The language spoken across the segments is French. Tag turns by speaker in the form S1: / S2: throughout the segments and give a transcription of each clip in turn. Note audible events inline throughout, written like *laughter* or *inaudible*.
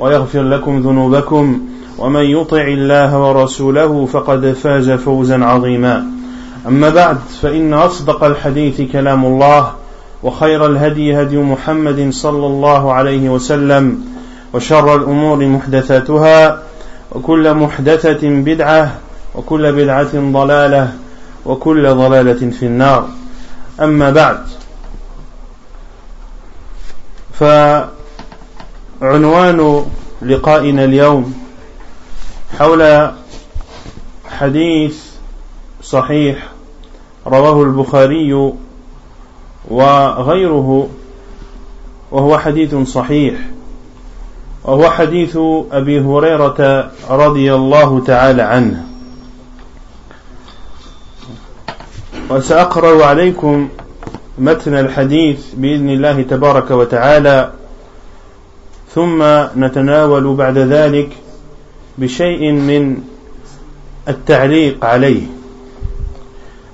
S1: ويغفر لكم ذنوبكم ومن يطع الله ورسوله فقد فاز فوزا عظيما. أما بعد فإن أصدق الحديث كلام الله وخير الهدي هدي محمد صلى الله عليه وسلم وشر الأمور محدثاتها وكل محدثة بدعة وكل بدعة ضلالة وكل ضلالة في النار. أما بعد ف عنوان لقائنا اليوم حول حديث صحيح رواه البخاري وغيره وهو حديث صحيح وهو حديث أبي هريرة رضي الله تعالى عنه. وسأقرأ عليكم متن الحديث بإذن الله تبارك وتعالى. ثم نتناول بعد ذلك بشيء من التعليق عليه.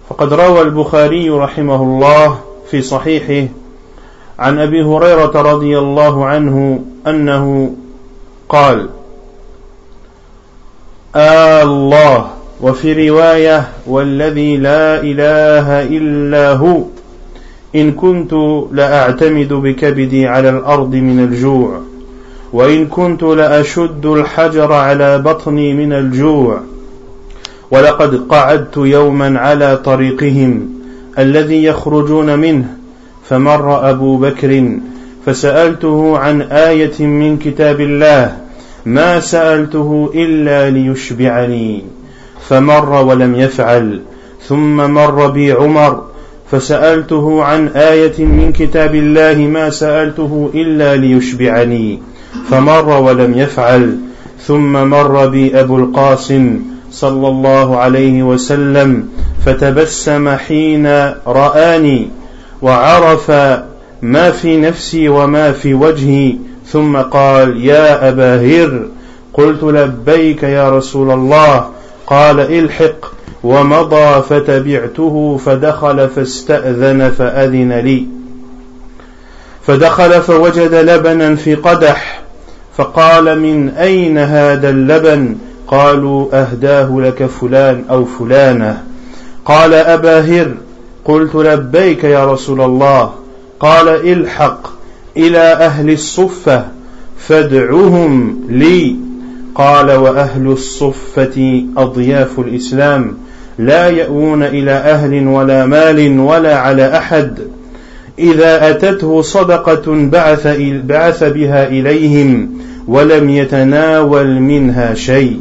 S1: فقد روى البخاري رحمه الله في صحيحه عن أبي هريرة رضي الله عنه أنه قال آه الله وفي رواية والذي لا إله إلا هو إن كنت لأعتمد بكبدي على الأرض من الجوع وإن كنت لأشد الحجر على بطني من الجوع ولقد قعدت يوما على طريقهم الذي يخرجون منه فمر أبو بكر فسألته عن آية من كتاب الله ما سألته إلا ليشبعني فمر ولم يفعل ثم مر بي عمر فسألته عن آية من كتاب الله ما سألته إلا ليشبعني. فمر ولم يفعل ثم مر بي أبو القاسم صلى الله عليه وسلم فتبسم حين رآني وعرف ما في نفسي وما في وجهي ثم قال يا أبا هر قلت لبيك يا رسول الله قال الحق ومضى فتبعته فدخل فاستأذن فأذن لي. فدخل فوجد لبنا في قدح فقال من أين هذا اللبن؟ قالوا أهداه لك فلان أو فلانة. قال أبا هر قلت لبيك يا رسول الله. قال الحق إلى أهل الصفة فادعهم لي. قال وأهل الصفة أضياف الإسلام لا يأوون إلى أهل ولا مال ولا على أحد. إذا أتته صدقة بعث, بعث بها إليهم ولم يتناول منها شيء.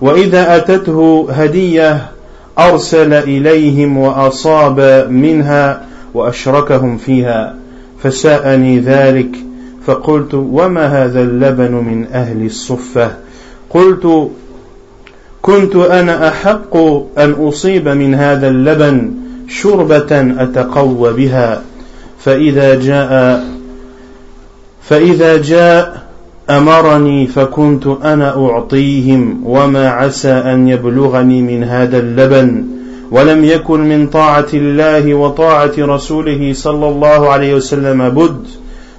S1: وإذا أتته هدية أرسل إليهم وأصاب منها وأشركهم فيها فساءني ذلك. فقلت وما هذا اللبن من أهل الصفة؟ قلت كنت أنا أحق أن أصيب من هذا اللبن شربة أتقوى بها. فإذا جاء فإذا جاء أمرني فكنت أنا أعطيهم وما عسى أن يبلغني من هذا اللبن ولم يكن من طاعة الله وطاعة رسوله صلى الله عليه وسلم بد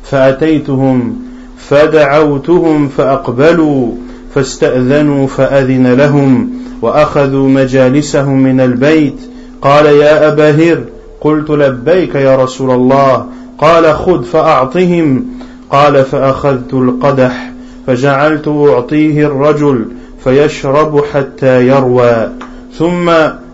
S1: فأتيتهم فدعوتهم فأقبلوا فاستأذنوا فأذن لهم وأخذوا مجالسهم من البيت قال يا أبا هر قلت لبيك يا رسول الله. قال خذ فأعطهم. قال فأخذت القدح فجعلت أعطيه الرجل فيشرب حتى يروى. ثم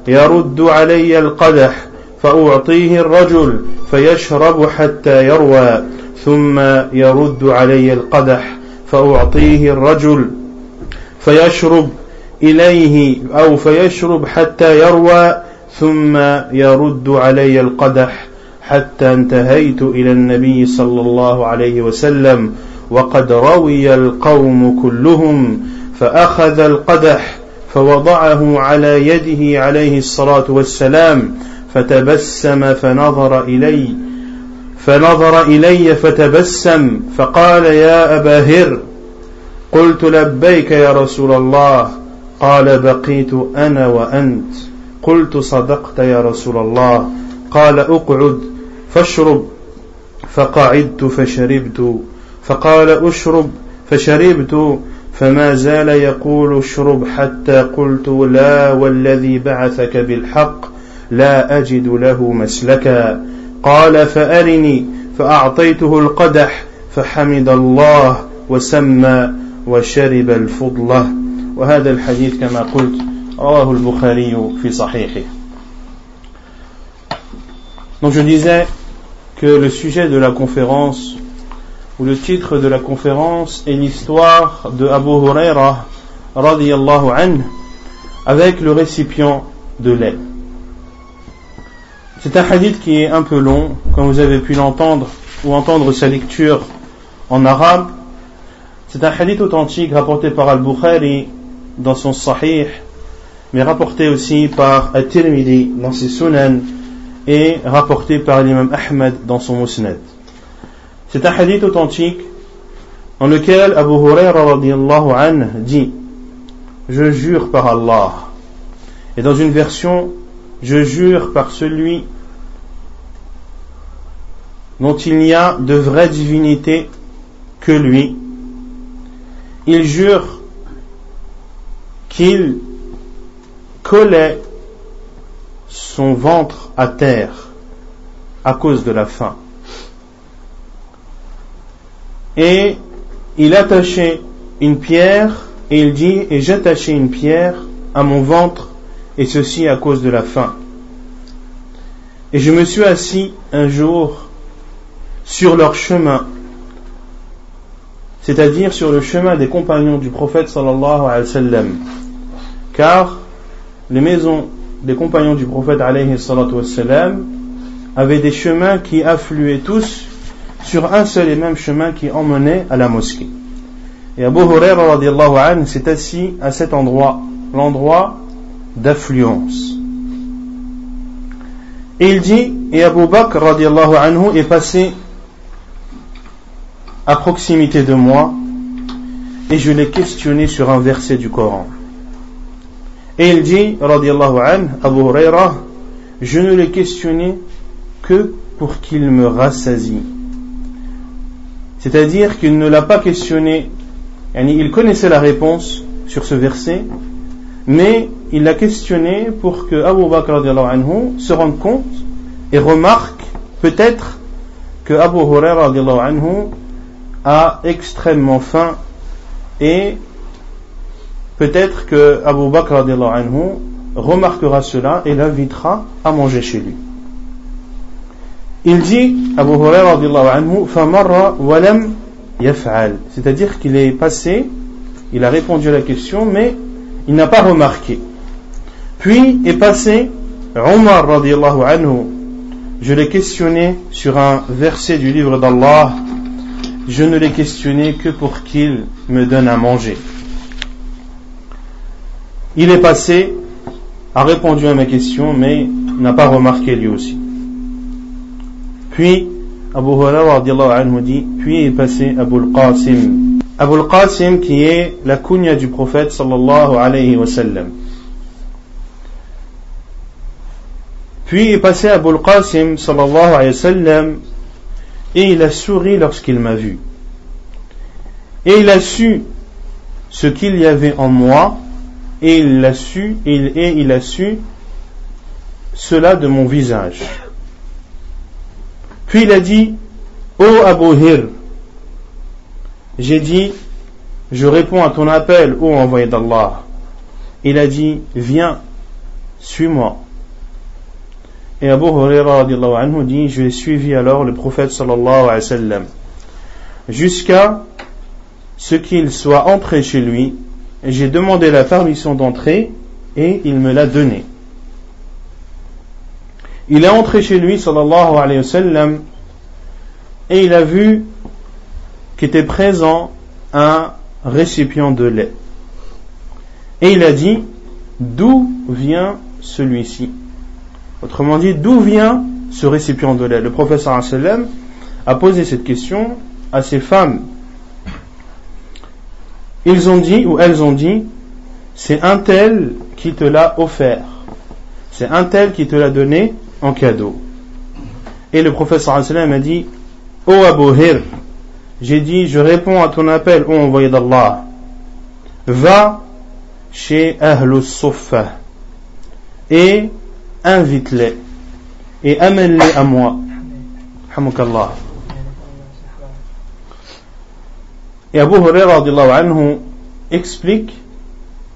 S1: يرد علي القدح فأعطيه الرجل فيشرب حتى يروى. ثم يرد علي القدح فأعطيه الرجل فيشرب إليه أو فيشرب حتى يروى. ثم يرد علي القدح حتى انتهيت إلى النبي صلى الله عليه وسلم وقد روي القوم كلهم فأخذ القدح فوضعه على يده عليه الصلاة والسلام فتبسم فنظر إلي فنظر إلي فتبسم فقال يا أبا هر قلت لبيك يا رسول الله قال بقيت أنا وأنت. قلت صدقت يا رسول الله. قال اقعد فاشرب. فقعدت فشربت. فقال اشرب. فشربت. فما زال يقول اشرب حتى قلت لا والذي بعثك بالحق لا أجد له مسلكا. قال فأرني. فأعطيته القدح. فحمد الله وسمى وشرب الفضلة. وهذا الحديث كما قلت رواه البخاري في صحيحه Donc je disais que le sujet de la conférence ou le titre de la conférence est l'histoire de Abu Huraira radiyallahu anhu avec le récipient de lait. C'est un hadith qui est un peu long, comme vous avez pu l'entendre ou entendre sa lecture en arabe. C'est un hadith authentique rapporté par Al-Bukhari dans son Sahih, mais rapporté aussi par At-Tirmidhi dans ses Sunan et rapporté par l'imam Ahmad dans son Musnad. C'est un hadith authentique dans lequel Abu Huraira dit Je jure par Allah. Et dans une version, je jure par celui dont il n'y a de vraie divinité que lui. Il jure qu'il collait son ventre à terre à cause de la faim et il attachait une pierre et il dit et j'attachais une pierre à mon ventre et ceci à cause de la faim. Et je me suis assis un jour sur leur chemin, c'est-à-dire sur le chemin des compagnons du prophète sallallahu alayhi wa sallam, car les maisons des compagnons du prophète alayhi avaient des chemins qui affluaient tous sur un seul et même chemin qui emmenait à la mosquée. Et Abu Huraira anhu s'est assis à cet endroit, l'endroit d'affluence. Et il dit, et Abu Bakr anhu est passé à proximité de moi et je l'ai questionné sur un verset du Coran. Et il dit, radiallahu anhu, Abu Huraira, je ne l'ai questionné que pour qu'il me rassasie. C'est-à-dire qu'il ne l'a pas questionné, il connaissait la réponse sur ce verset, mais il l'a questionné pour que Abu Bakr anhu se rende compte et remarque peut-être que Abu Huraira anhu a extrêmement faim et peut-être que Abu Bakr anhu remarquera cela et l'invitera à manger chez lui. Il dit, Abu Huraira anhu, famarra walam yaf'al. C'est-à-dire qu'il est passé, il a répondu à la question, mais il n'a pas remarqué. Puis est passé Omar radiallahu anhu. Je l'ai questionné sur un verset du livre d'Allah. Je ne l'ai questionné que pour qu'il me donne à manger. Il est passé, a répondu à ma question, mais n'a pas remarqué lui aussi. Puis, Abu Hurairah anhu dit, puis est passé Abu al-Qasim. Abu al-Qasim qui est la kunya du prophète sallallahu alayhi wa sallam. Puis est passé Abu al-Qasim sallallahu alayhi wa sallam et il a souri lorsqu'il m'a vu. Et il a su ce qu'il y avait en moi et il l'a su et il a su cela de mon visage. Puis il a dit, Ô Abu Hir, j'ai dit, je réponds à ton appel, ô envoyé d'Allah. Il a dit, viens, suis-moi. Et Abu Huraira dit, je l'ai suivi alors le prophète sallallahu alayhi wa jusqu'à ce qu'il soit entré chez lui, j'ai demandé la permission d'entrer, et il me l'a donné. Il est entré chez lui, sallallahu alayhi wa sallam, et il a vu qu'était présent un récipient de lait. Et il a dit, d'où vient celui-ci? Autrement dit, d'où vient ce récipient de lait? Le professeur a posé cette question à ces femmes. Ils ont dit, ou elles ont dit, c'est un tel qui te l'a offert. C'est un tel qui te l'a donné en cadeau. Et le professeur sallam a dit, Ô Abu Hir, j'ai dit, je réponds à ton appel, ô envoyé d'Allah. Va chez Ahlus Suffa et invite-les et amène-les à moi. Et Abu Hurairah anhu explique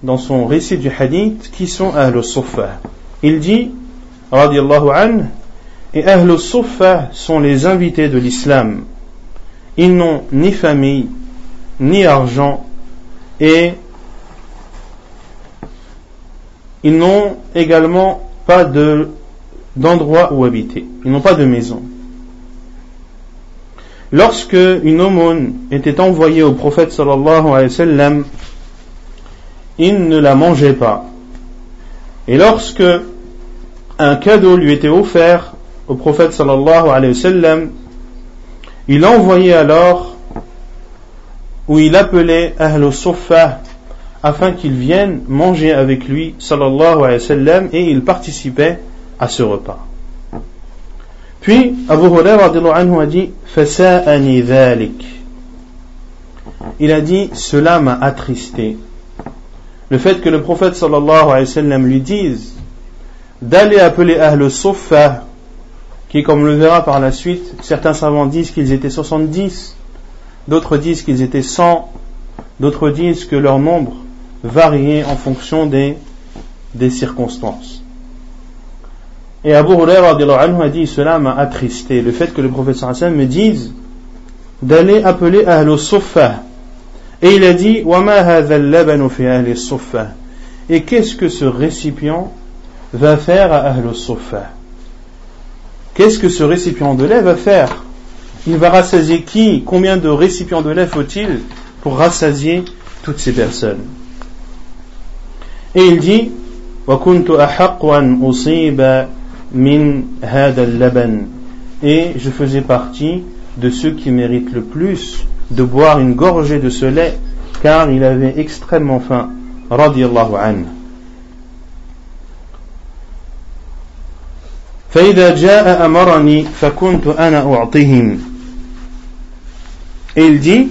S1: dans son récit du hadith qui sont Ahlus Suffa. Il dit, radiallahu anhu, et sont les invités de l'islam. Ils n'ont ni famille, ni argent, et ils n'ont également pas de, d'endroit où habiter. Ils n'ont pas de maison. Lorsque une aumône était envoyée au prophète sallallahu alayhi wa sallam, il ne la mangeait pas. Et lorsque un cadeau lui était offert au prophète sallallahu alayhi wa sallam, il envoyait alors, ou il appelait Ahl Suffa afin qu'ils viennent manger avec lui, sallallahu alayhi wa sallam, et il participait à ce repas. Puis Abu Hurairah anhu a dit Fasa'ani dhalik. Il a dit Cela m'a attristé. Le fait que le prophète sallallahu alayhi wa sallam lui dise d'aller appeler Ahl Suffa qui, comme on le verra par la suite, certains savants disent qu'ils étaient 70, d'autres disent qu'ils étaient 100, d'autres disent que leur nombre variait en fonction des, des circonstances. Et Abu Hurairah a dit cela m'a attristé, le fait que le professeur Hassan me dise d'aller appeler Ahl Suffa. Et il a dit Et qu'est-ce que ce récipient va faire à Ahl Suffa Qu'est-ce que ce récipient de lait va faire? Il va rassasier qui? Combien de récipients de lait faut-il pour rassasier toutes ces personnes? Et il dit et je faisais partie de ceux qui méritent le plus de boire une gorgée de ce lait car il avait extrêmement faim radiallahu anhu فإذا جاء أمرني فكنت أنا أعطيهم Et il dit,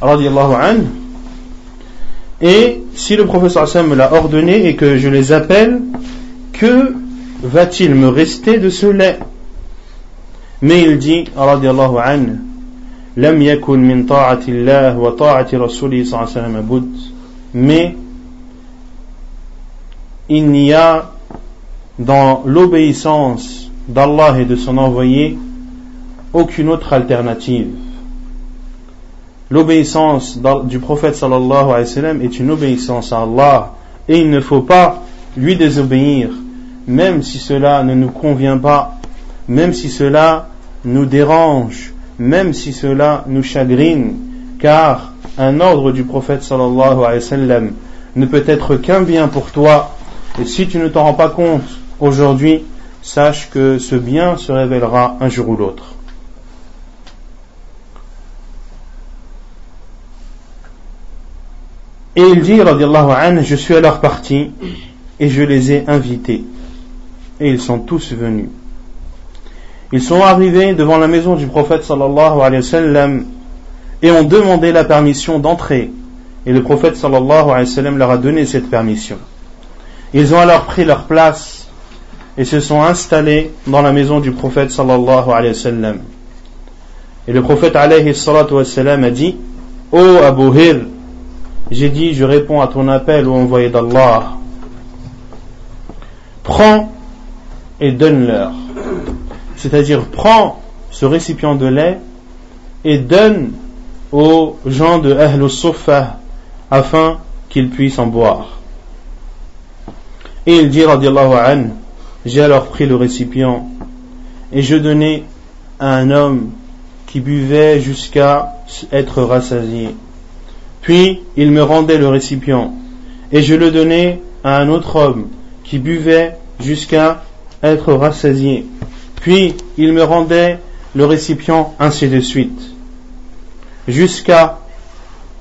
S1: radiallahu anhu, et si le professeur Hassan me l'a ordonné et que je les appelle, que va-t-il me rester de ce lait Mais il dit, radiallahu anhu, لم يكن من طاعة الله وطاعة رسوله صلى الله عليه وسلم بد mais il n'y a dans l'obéissance d'Allah et de son envoyé aucune autre alternative. L'obéissance du prophète sallallahu alayhi wa sallam est une obéissance à Allah et il ne faut pas lui désobéir même si cela ne nous convient pas, même si cela nous dérange, même si cela nous chagrine, car un ordre du prophète ne peut être qu'un bien pour toi et si tu ne t'en rends pas compte aujourd'hui, sache que ce bien se révélera un jour ou l'autre. Et il dit, radiallahu je suis alors parti et je les ai invités. Et ils sont tous venus. Ils sont arrivés devant la maison du prophète sallallahu alayhi wa et ont demandé la permission d'entrer. Et le prophète sallallahu alayhi wa leur a donné cette permission. Ils ont alors pris leur place et se sont installés dans la maison du prophète sallallahu alayhi wa. Et le prophète alayhi wa a dit Ô Abu Hir, j'ai dit, je réponds à ton appel, au envoyé d'Allah. Prends et donne-leur. C'est-à-dire, prends ce récipient de lait et donne aux gens de Ahl Sufa afin qu'ils puissent en boire. Et il dit, j'ai alors pris le récipient et je donnai à un homme qui buvait jusqu'à être rassasié. Puis il me rendait le récipient et je le donnai à un autre homme qui buvait jusqu'à être rassasié. Puis il me rendait le récipient ainsi de suite jusqu'à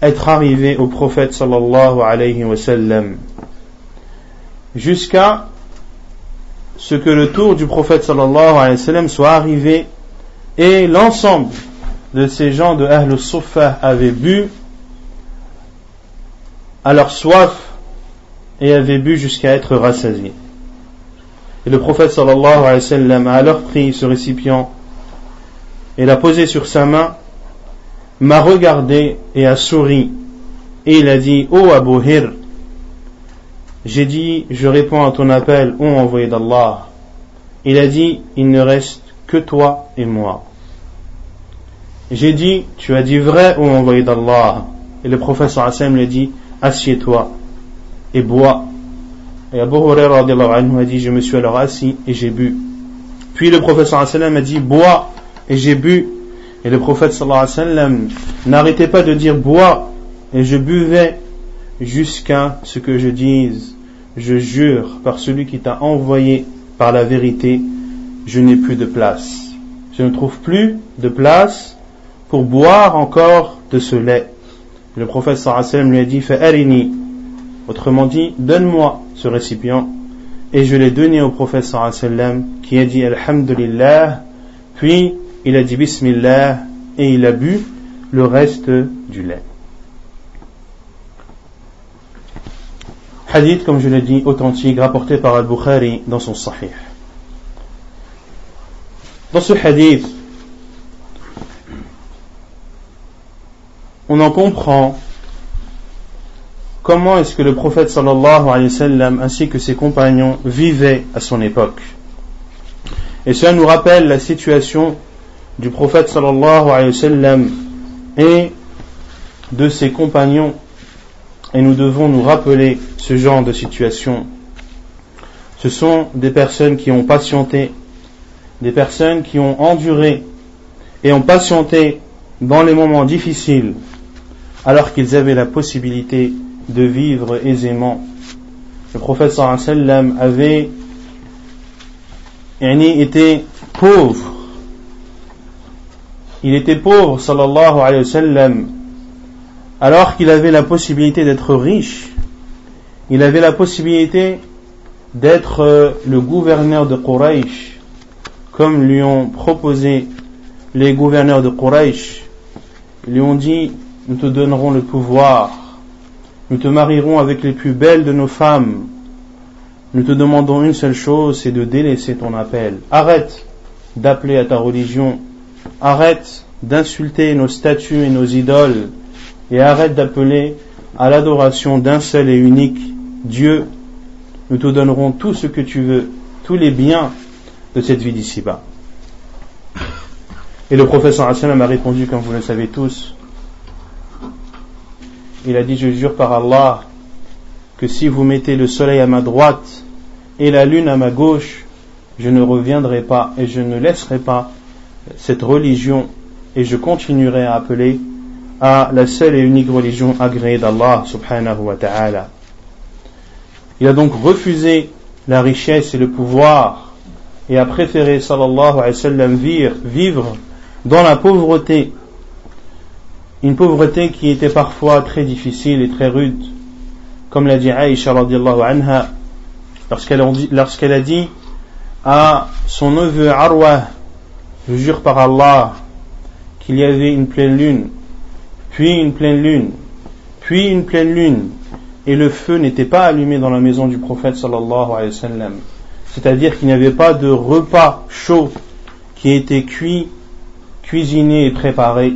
S1: être arrivé au prophète sallallahu alayhi wa sallam jusqu'à ce que le tour du prophète sallallahu alayhi wa sallam soit arrivé et l'ensemble de ces gens de Ahl Sufa avaient bu à leur soif et avaient bu jusqu'à être rassasiés. Et le prophète sallallahu alayhi wa sallam a alors pris ce récipient et l'a posé sur sa main, m'a regardé et a souri. Et il a dit, Ô Abu Hir, j'ai dit, je réponds à ton appel, ô envoyé d'Allah. Il a dit, il ne reste que toi et moi. J'ai dit, tu as dit vrai, ô envoyé d'Allah. Et le professeur Hassan lui a dit, assieds-toi et bois. Et Abu Huraira a dit, je me suis alors assis et j'ai bu. Puis le professeur Hassan a dit, bois et j'ai bu. Et le prophète sallam n'arrêtait pas de dire bois et je buvais jusqu'à ce que je dise, je jure par celui qui t'a envoyé par la vérité, je n'ai plus de place. Je ne trouve plus de place pour boire encore de ce lait. Le prophète sallam lui a dit, arini. Autrement dit, donne-moi ce récipient. Et je l'ai donné au prophète sallam qui a dit Alhamdulillah. Puis il a dit Bismillah et il a bu le reste du lait. Hadith, comme je l'ai dit, authentique, rapporté par Al-Bukhari dans son Sahih. Dans ce hadith, on en comprend comment est-ce que le prophète sallallahu alayhi wa sallam ainsi que ses compagnons vivaient à son époque? Et cela nous rappelle la situation du prophète sallallahu alayhi wa sallam et de ses compagnons et nous devons nous rappeler ce genre de situation. Ce sont des personnes qui ont patienté, des personnes qui ont enduré et ont patienté dans les moments difficiles alors qu'ils avaient la possibilité de vivre aisément. Le prophète sallam avait été pauvre. Il était pauvre sallallahu alayhi wa sallam alors qu'il avait la possibilité d'être riche, il avait la possibilité d'être euh, le gouverneur de Quraysh, comme lui ont proposé les gouverneurs de Quraysh. Ils lui ont dit, nous te donnerons le pouvoir, nous te marierons avec les plus belles de nos femmes, nous te demandons une seule chose, c'est de délaisser ton appel. Arrête d'appeler à ta religion, arrête d'insulter nos statues et nos idoles, et arrête d'appeler à l'adoration d'un seul et unique Dieu. Nous te donnerons tout ce que tu veux, tous les biens de cette vie d'ici-bas. Et le professeur Hassan a répondu, comme vous le savez tous, il a dit, je jure par Allah que si vous mettez le soleil à ma droite et la lune à ma gauche, je ne reviendrai pas et je ne laisserai pas cette religion et je continuerai à appeler à la seule et unique religion agréée d'Allah subhanahu wa ta'ala. Il a donc refusé la richesse et le pouvoir et a préféré sallallahu alayhi wa sallam vivre dans la pauvreté, une pauvreté qui était parfois très difficile et très rude, comme l'a dit Aïcha anha lorsqu'elle a dit à son neveu Arwa, je jure par Allah qu'il y avait une pleine lune puis une pleine lune, puis une pleine lune, et le feu n'était pas allumé dans la maison du prophète sallallahu alayhi wa. C'est-à-dire qu'il n'y avait pas de repas chaud qui était cuit, cuisiné et préparé.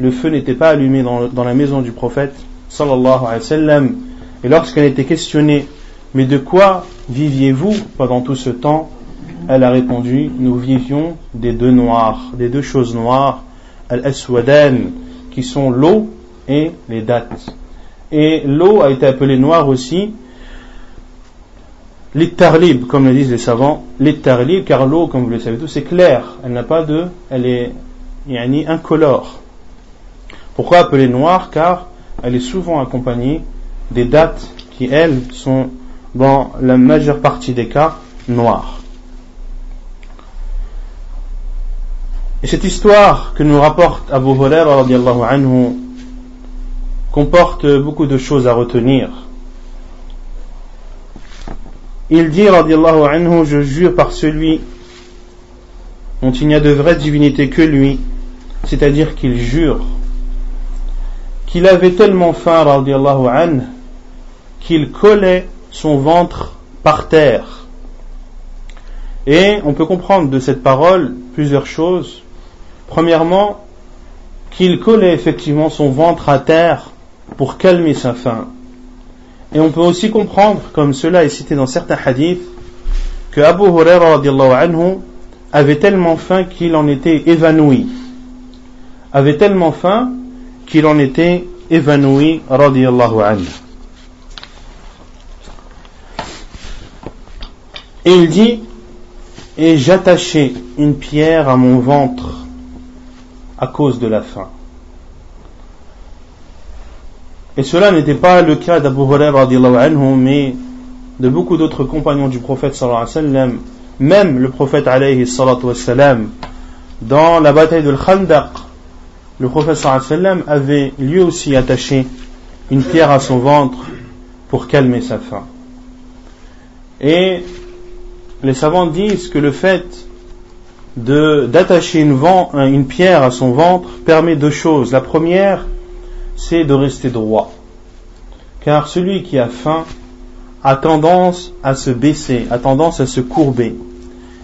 S1: Le feu n'était pas allumé dans, la maison du prophète sallallahu alayhi wa sallam. Et lorsqu'elle était questionnée, mais de quoi viviez-vous pendant tout ce temps? Elle a répondu, nous vivions des deux noirs, des deux choses noires, al-aswadan, qui sont l'eau et les dates. Et l'eau a été appelée noire aussi, l'ittarlib, comme le disent les savants, l'ittarlib, car l'eau, comme vous le savez tous, c'est clair, elle n'a pas de, elle est, yani, incolore. Pourquoi appeler noire Car elle est souvent accompagnée des dates qui, elles, sont dans la majeure partie des cas noires. Et cette histoire que nous rapporte Abu Huraira anhu comporte beaucoup de choses à retenir. Il dit radiallahu anhu, je jure par celui dont il n'y a de vraie divinité que lui, c'est-à-dire qu'il jure qu'il avait tellement faim radiallahu anhu qu'il collait son ventre par terre. Et on peut comprendre de cette parole plusieurs choses. Premièrement, qu'il collait effectivement son ventre à terre pour calmer sa faim. Et on peut aussi comprendre, comme cela est cité dans certains hadiths, que Abu Huraira anhu avait tellement faim qu'il en était évanoui. Avait tellement faim qu'il en était évanoui radiallahu anhu. Et il dit, et j'attachai une pierre à mon ventre à cause de la faim. Et cela n'était pas le cas d'Abu Hurairah anhu, mais de beaucoup d'autres compagnons du prophète sallallahu alayhi même le prophète alayhi sallam, dans la bataille de Khandaq, le wa sallam avait lui aussi attaché une pierre à son ventre pour calmer sa faim. Et les savants disent que le fait d'attacher une, une pierre à son ventre permet deux choses. La première, c'est de rester droit. Car celui qui a faim a tendance à se baisser, a tendance à se courber.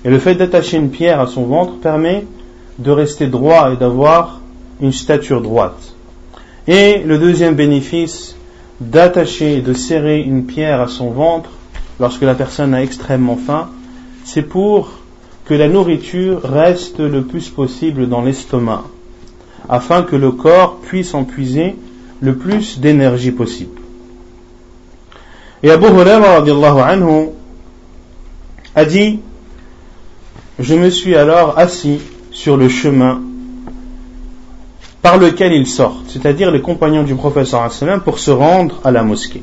S1: Et le fait d'attacher une pierre à son ventre permet de rester droit et d'avoir une stature droite. Et le deuxième bénéfice d'attacher, de serrer une pierre à son ventre lorsque la personne a extrêmement faim, c'est pour que la nourriture reste le plus possible dans l'estomac, afin que le corps puisse en puiser le plus d'énergie possible. Et Abu Huraira anhu a dit Je me suis alors assis sur le chemin par lequel ils sortent, c'est-à-dire les compagnons du professeur pour se rendre à la mosquée.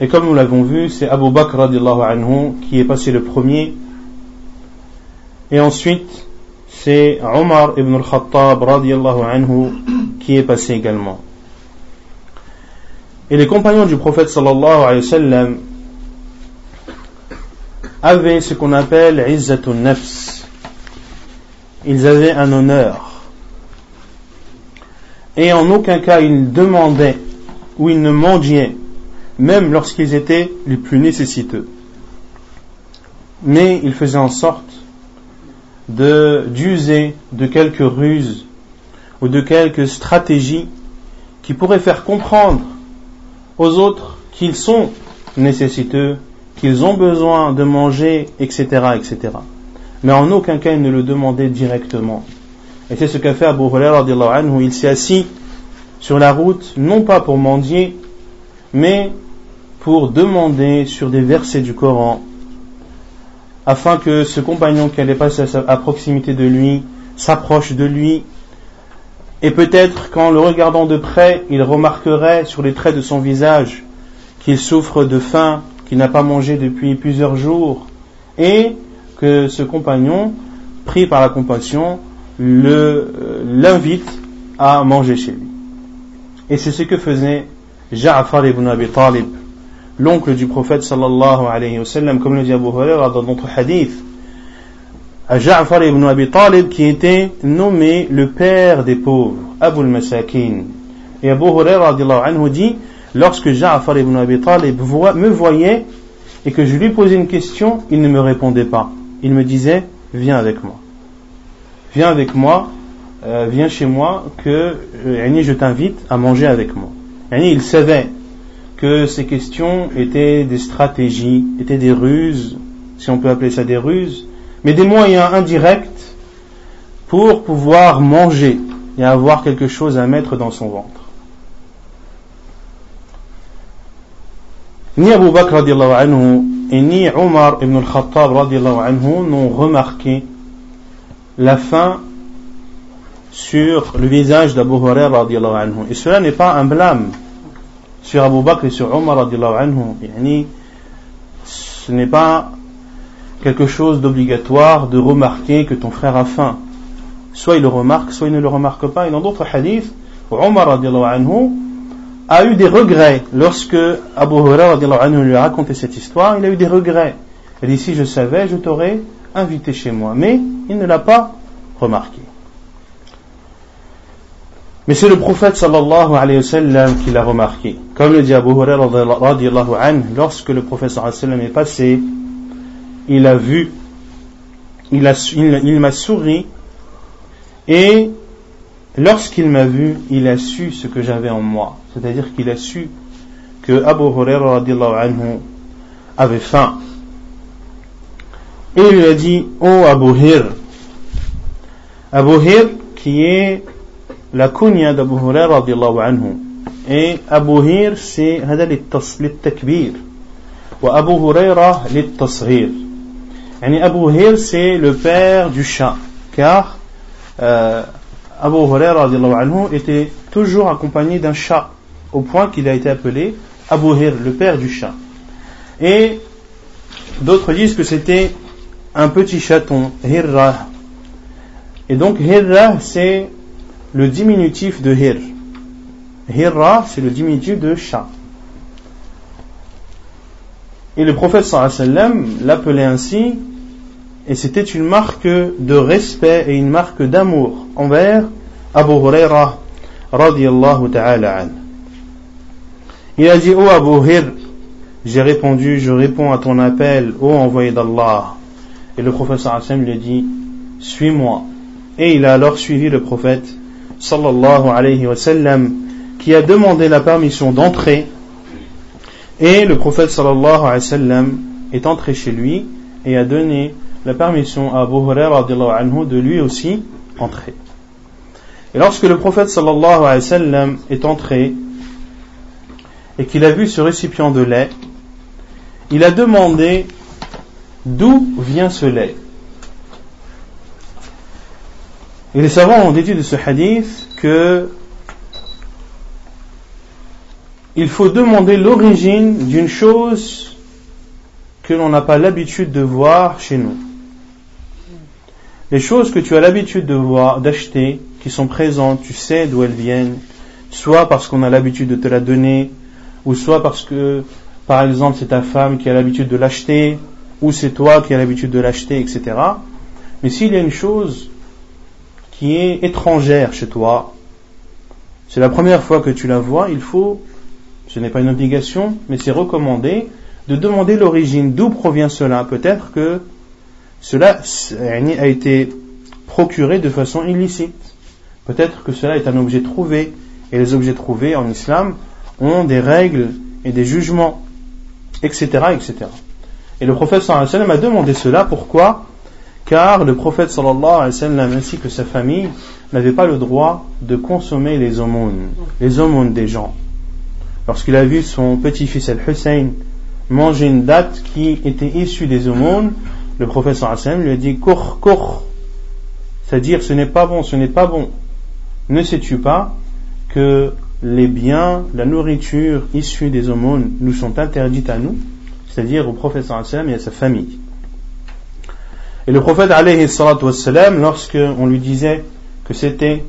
S1: Et comme nous l'avons vu, c'est Abu Bakr anhu qui est passé le premier. Et ensuite, c'est Omar ibn al-Khattab anhu qui est passé également. Et les compagnons du prophète sallallahu alayhi wa sallam avaient ce qu'on appelle izzatun nafs. Ils avaient un honneur. Et en aucun cas ils demandaient ou ils ne mendiaient même lorsqu'ils étaient les plus nécessiteux. Mais ils faisaient en sorte d'user de quelques ruses ou de quelques stratégies qui pourraient faire comprendre aux autres qu'ils sont nécessiteux, qu'ils ont besoin de manger, etc., etc. Mais en aucun cas ils ne le demandaient directement. Et c'est ce qu'a fait Abu Hurairah anhu. Il s'est assis sur la route, non pas pour mendier, mais pour demander sur des versets du Coran afin que ce compagnon qui allait passer à proximité de lui s'approche de lui et peut-être qu'en le regardant de près, il remarquerait sur les traits de son visage qu'il souffre de faim, qu'il n'a pas mangé depuis plusieurs jours, et que ce compagnon, pris par la compassion, euh, l'invite à manger chez lui. Et c'est ce que faisait Ja'far ibn Abi Talib l'oncle du prophète sallallahu alayhi wa sallam, comme le dit Abu Huraira dans notre hadith, Ja'far ibn Abi Talib qui était nommé le père des pauvres, Abu al-Masakin. Et Abu Huraira anhu dit, lorsque Ja'far ibn Abi Talib me voyait et que je lui posais une question, il ne me répondait pas. Il me disait, viens avec moi. Viens avec moi euh, viens chez moi que euh, je t'invite à manger avec moi. il savait que ces questions étaient des stratégies, étaient des ruses, si on peut appeler ça des ruses, mais des moyens indirects pour pouvoir manger et avoir quelque chose à mettre dans son ventre. Ni Bakr anhu et ni Omar ibn al-Khattab n'ont remarqué la faim sur le visage d'Abu Hurairah anhu. Et cela n'est pas un blâme sur Abu Bakr et sur Omar anhu. Ce n'est pas quelque chose d'obligatoire de remarquer que ton frère a faim. Soit il le remarque, soit il ne le remarque pas. Et dans d'autres hadiths, Omar anhu a eu des regrets lorsque Abu Hurairah lui a raconté cette histoire. Il a eu des regrets. Il dit si je savais, je t'aurais invité chez moi. Mais il ne l'a pas remarqué. Mais c'est le prophète sallallahu alayhi wa sallam qui l'a remarqué. Comme le dit Abu Hurairah lorsque le prophète sallallahu alayhi wa sallam est passé, il a vu, a, il, m'a souri, et lorsqu'il m'a vu, il a su ce que j'avais en moi. C'est-à-dire qu'il a su que Abu Hurairah anhu avait faim. Et il lui a dit, oh Abu Hir, Abu Hir qui est la kunya d'Abu Hurairah anhu. Et Abu Hir c'est هذا للتكبير وأبو هريرة للتصغير يعني Abu Hir c'est le père du chat car euh, Abu Hurairah anhu était toujours accompagné d'un chat au point qu'il a été appelé Abu Hir le père du chat et d'autres disent que c'était un petit chaton Hirra et donc Hirra c'est le diminutif de hir. Hirra, c'est le diminutif de chat. Et le prophète sallam l'appelait ainsi, et c'était une marque de respect et une marque d'amour envers Abu Huraira radiallahu ta'ala. Il a dit, oh Abu Hir, j'ai répondu, je réponds à ton appel, ô envoyé d'Allah. Et le prophète sallam lui a dit, suis-moi. Et il a alors suivi le prophète sallallahu alayhi wa sallam, qui a demandé la permission d'entrer, et le prophète sallallahu alayhi wa sallam est entré chez lui et a donné la permission à Abu Hurairah anhu de lui aussi entrer. Et lorsque le prophète sallallahu alayhi wa sallam est entré et qu'il a vu ce récipient de lait, il a demandé d'où vient ce lait. Et les savants ont dit de ce hadith que il faut demander l'origine d'une chose que l'on n'a pas l'habitude de voir chez nous. Les choses que tu as l'habitude de voir, d'acheter, qui sont présentes, tu sais d'où elles viennent, soit parce qu'on a l'habitude de te la donner, ou soit parce que, par exemple, c'est ta femme qui a l'habitude de l'acheter, ou c'est toi qui as l'habitude de l'acheter, etc. Mais s'il y a une chose qui est étrangère chez toi, c'est la première fois que tu la vois, il faut, ce n'est pas une obligation, mais c'est recommandé de demander l'origine, d'où provient cela? Peut-être que cela a été procuré de façon illicite. Peut-être que cela est un objet trouvé. Et les objets trouvés en islam ont des règles et des jugements, etc., etc. Et le prophète sallallahu a demandé cela. Pourquoi? Car le prophète sallallahu alayhi wa sallam ainsi que sa famille n'avaient pas le droit de consommer les aumônes, les aumônes des gens. Lorsqu'il a vu son petit-fils Al-Hussein manger une date qui était issue des aumônes, le prophète sallallahu alayhi wa sallam lui a dit cours, c'est-à-dire ce n'est pas bon, ce n'est pas bon. Ne sais-tu pas que les biens, la nourriture issue des aumônes nous sont interdites à nous, c'est-à-dire au prophète sallam et à sa famille. Et le prophète alayhi wassalam, lorsqu'on lui disait que c'était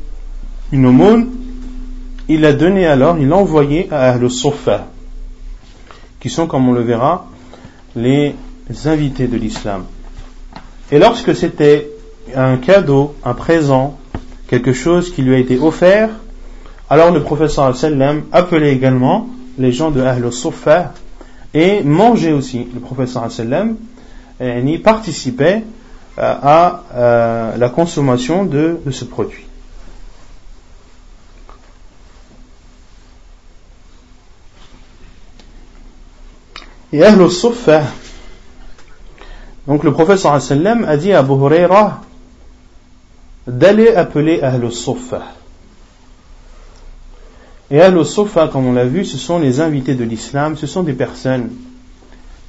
S1: une aumône, il a donné alors, il a envoyé à Ahl Sofa, qui sont, comme on le verra, les invités de l'islam. Et lorsque c'était un cadeau, un présent, quelque chose qui lui a été offert, alors le professeur sallam appelait également les gens de Ahl Sufa et mangeait aussi. Le professeur sallam eh, y participait euh, à, euh, la consommation de, ce produit. Et Ahl Sufa donc le professeur sallam a dit à Abu d'aller appeler Ahl Sufa et Ahl al comme on l'a vu, ce sont les invités de l'islam, ce sont des personnes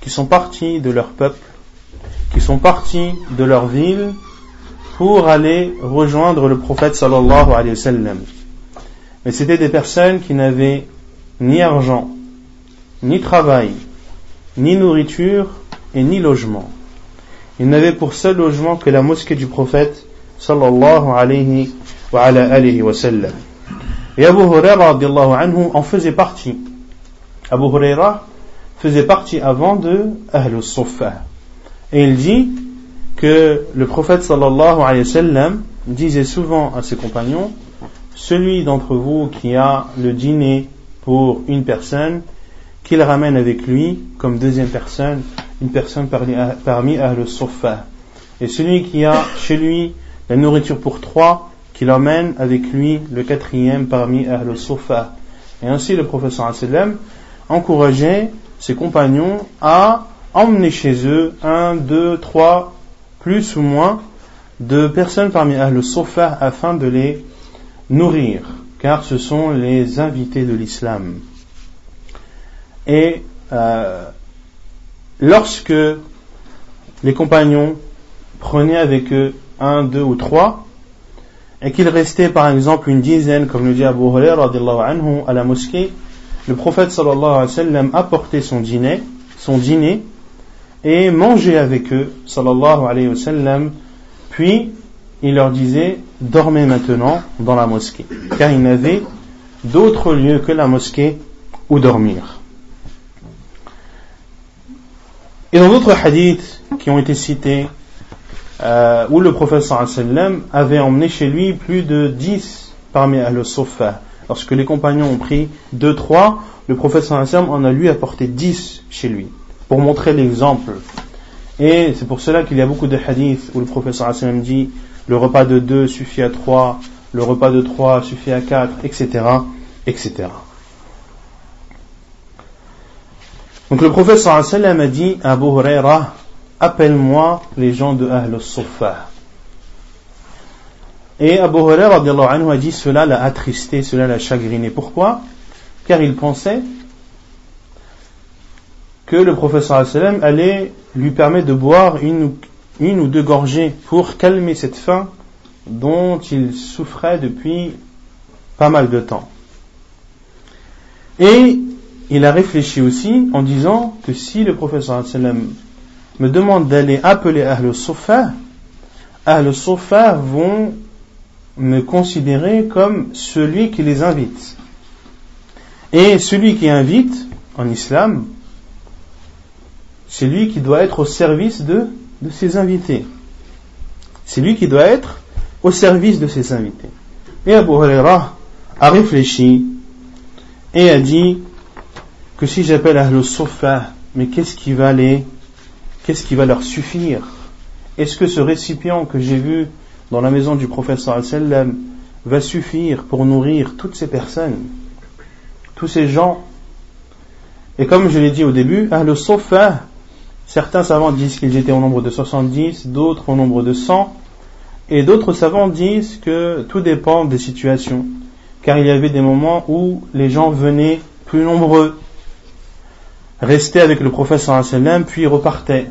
S1: qui sont parties de leur peuple, qui sont parties de leur ville pour aller rejoindre le prophète sallallahu alayhi wa sallam. Mais c'était des personnes qui n'avaient ni argent, ni travail, ni nourriture et ni logement. Ils n'avaient pour seul logement que la mosquée du prophète sallallahu alayhi wa, alayhi wa sallam. Et Abu Huraira anhu en faisait partie. Abu Huraira faisait partie avant de Ahl Suffa. Et il dit que le prophète sallallahu alayhi wa sallam disait souvent à ses compagnons celui d'entre vous qui a le dîner pour une personne qu'il ramène avec lui comme deuxième personne une personne parmi, parmi Ahl. Et celui qui a chez lui la nourriture pour trois, qu'il emmène avec lui le quatrième parmi Ahl Suffa. Et ainsi le professeur sallam encourageait ses compagnons à emmener chez eux un, deux, trois, plus ou moins de personnes parmi Ahl Suffa afin de les nourrir, car ce sont les invités de l'islam. Et euh, lorsque les compagnons prenaient avec eux un, deux ou trois, et qu'il restait par exemple une dizaine, comme le dit Abu Hurairah anhu, à la mosquée, le prophète sallallahu alayhi wa sallam apportait son dîner, son dîner, et mangeait avec eux, sallallahu alayhi wa sallam, puis il leur disait, dormez maintenant dans la mosquée, car il n'avait d'autre lieu que la mosquée où dormir. Et dans d'autres hadiths qui ont été cités, euh, où le prophète sallam avait emmené chez lui plus de 10 parmi al sofa Lorsque les compagnons ont pris 2-3, le prophète sallam en a lui apporté 10 chez lui, pour montrer l'exemple. Et c'est pour cela qu'il y a beaucoup de hadiths où le prophète sallam dit le repas de 2 suffit à 3, le repas de 3 suffit à 4, etc. etc. Donc le prophète sallam a dit à Abu Huraira, appelle-moi les gens de Ahl Sufa. Et Abu Huraira a dit cela l'a attristé, cela l'a chagriné. Pourquoi? Car il pensait que le sallam allait lui permettre de boire une, ou deux gorgées pour calmer cette faim dont il souffrait depuis pas mal de temps. Et il a réfléchi aussi en disant que si le professeur me demande d'aller appeler Ahl Sofa, Ahl Sofa vont me considérer comme celui qui les invite. Et celui qui invite en islam, c'est lui qui doit être au service de, ses invités. C'est lui qui doit être au service de ses invités. Et Abu Huraira a réfléchi et a dit que si j'appelle Ahl Sofa, mais qu'est-ce qui va les, qu'est-ce qui va leur suffire? Est-ce que ce récipient que j'ai vu dans la maison du prophète sallam va suffire pour nourrir toutes ces personnes, tous ces gens? Et comme je l'ai dit au début, Ahl Sofa, certains savants disent qu'ils étaient au nombre de 70, d'autres au nombre de 100, et d'autres savants disent que tout dépend des situations, car il y avait des moments où les gens venaient plus nombreux restait avec le prophète sallam, puis repartait.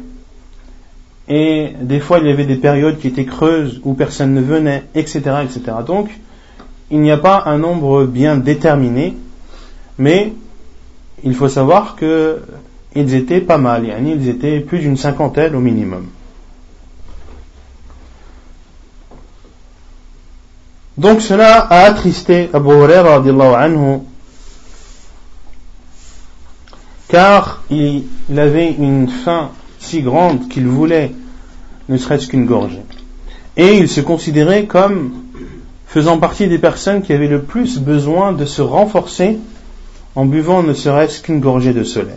S1: Et des fois, il y avait des périodes qui étaient creuses où personne ne venait, etc., etc. Donc, il n'y a pas un nombre bien déterminé, mais il faut savoir que ils étaient pas mal, ils étaient plus d'une cinquantaine au minimum. Donc cela a attristé Abu Huraira anhu car il avait une faim si grande qu'il voulait ne serait-ce qu'une gorgée. Et il se considérait comme faisant partie des personnes qui avaient le plus besoin de se renforcer en buvant ne serait-ce qu'une gorgée de soleil.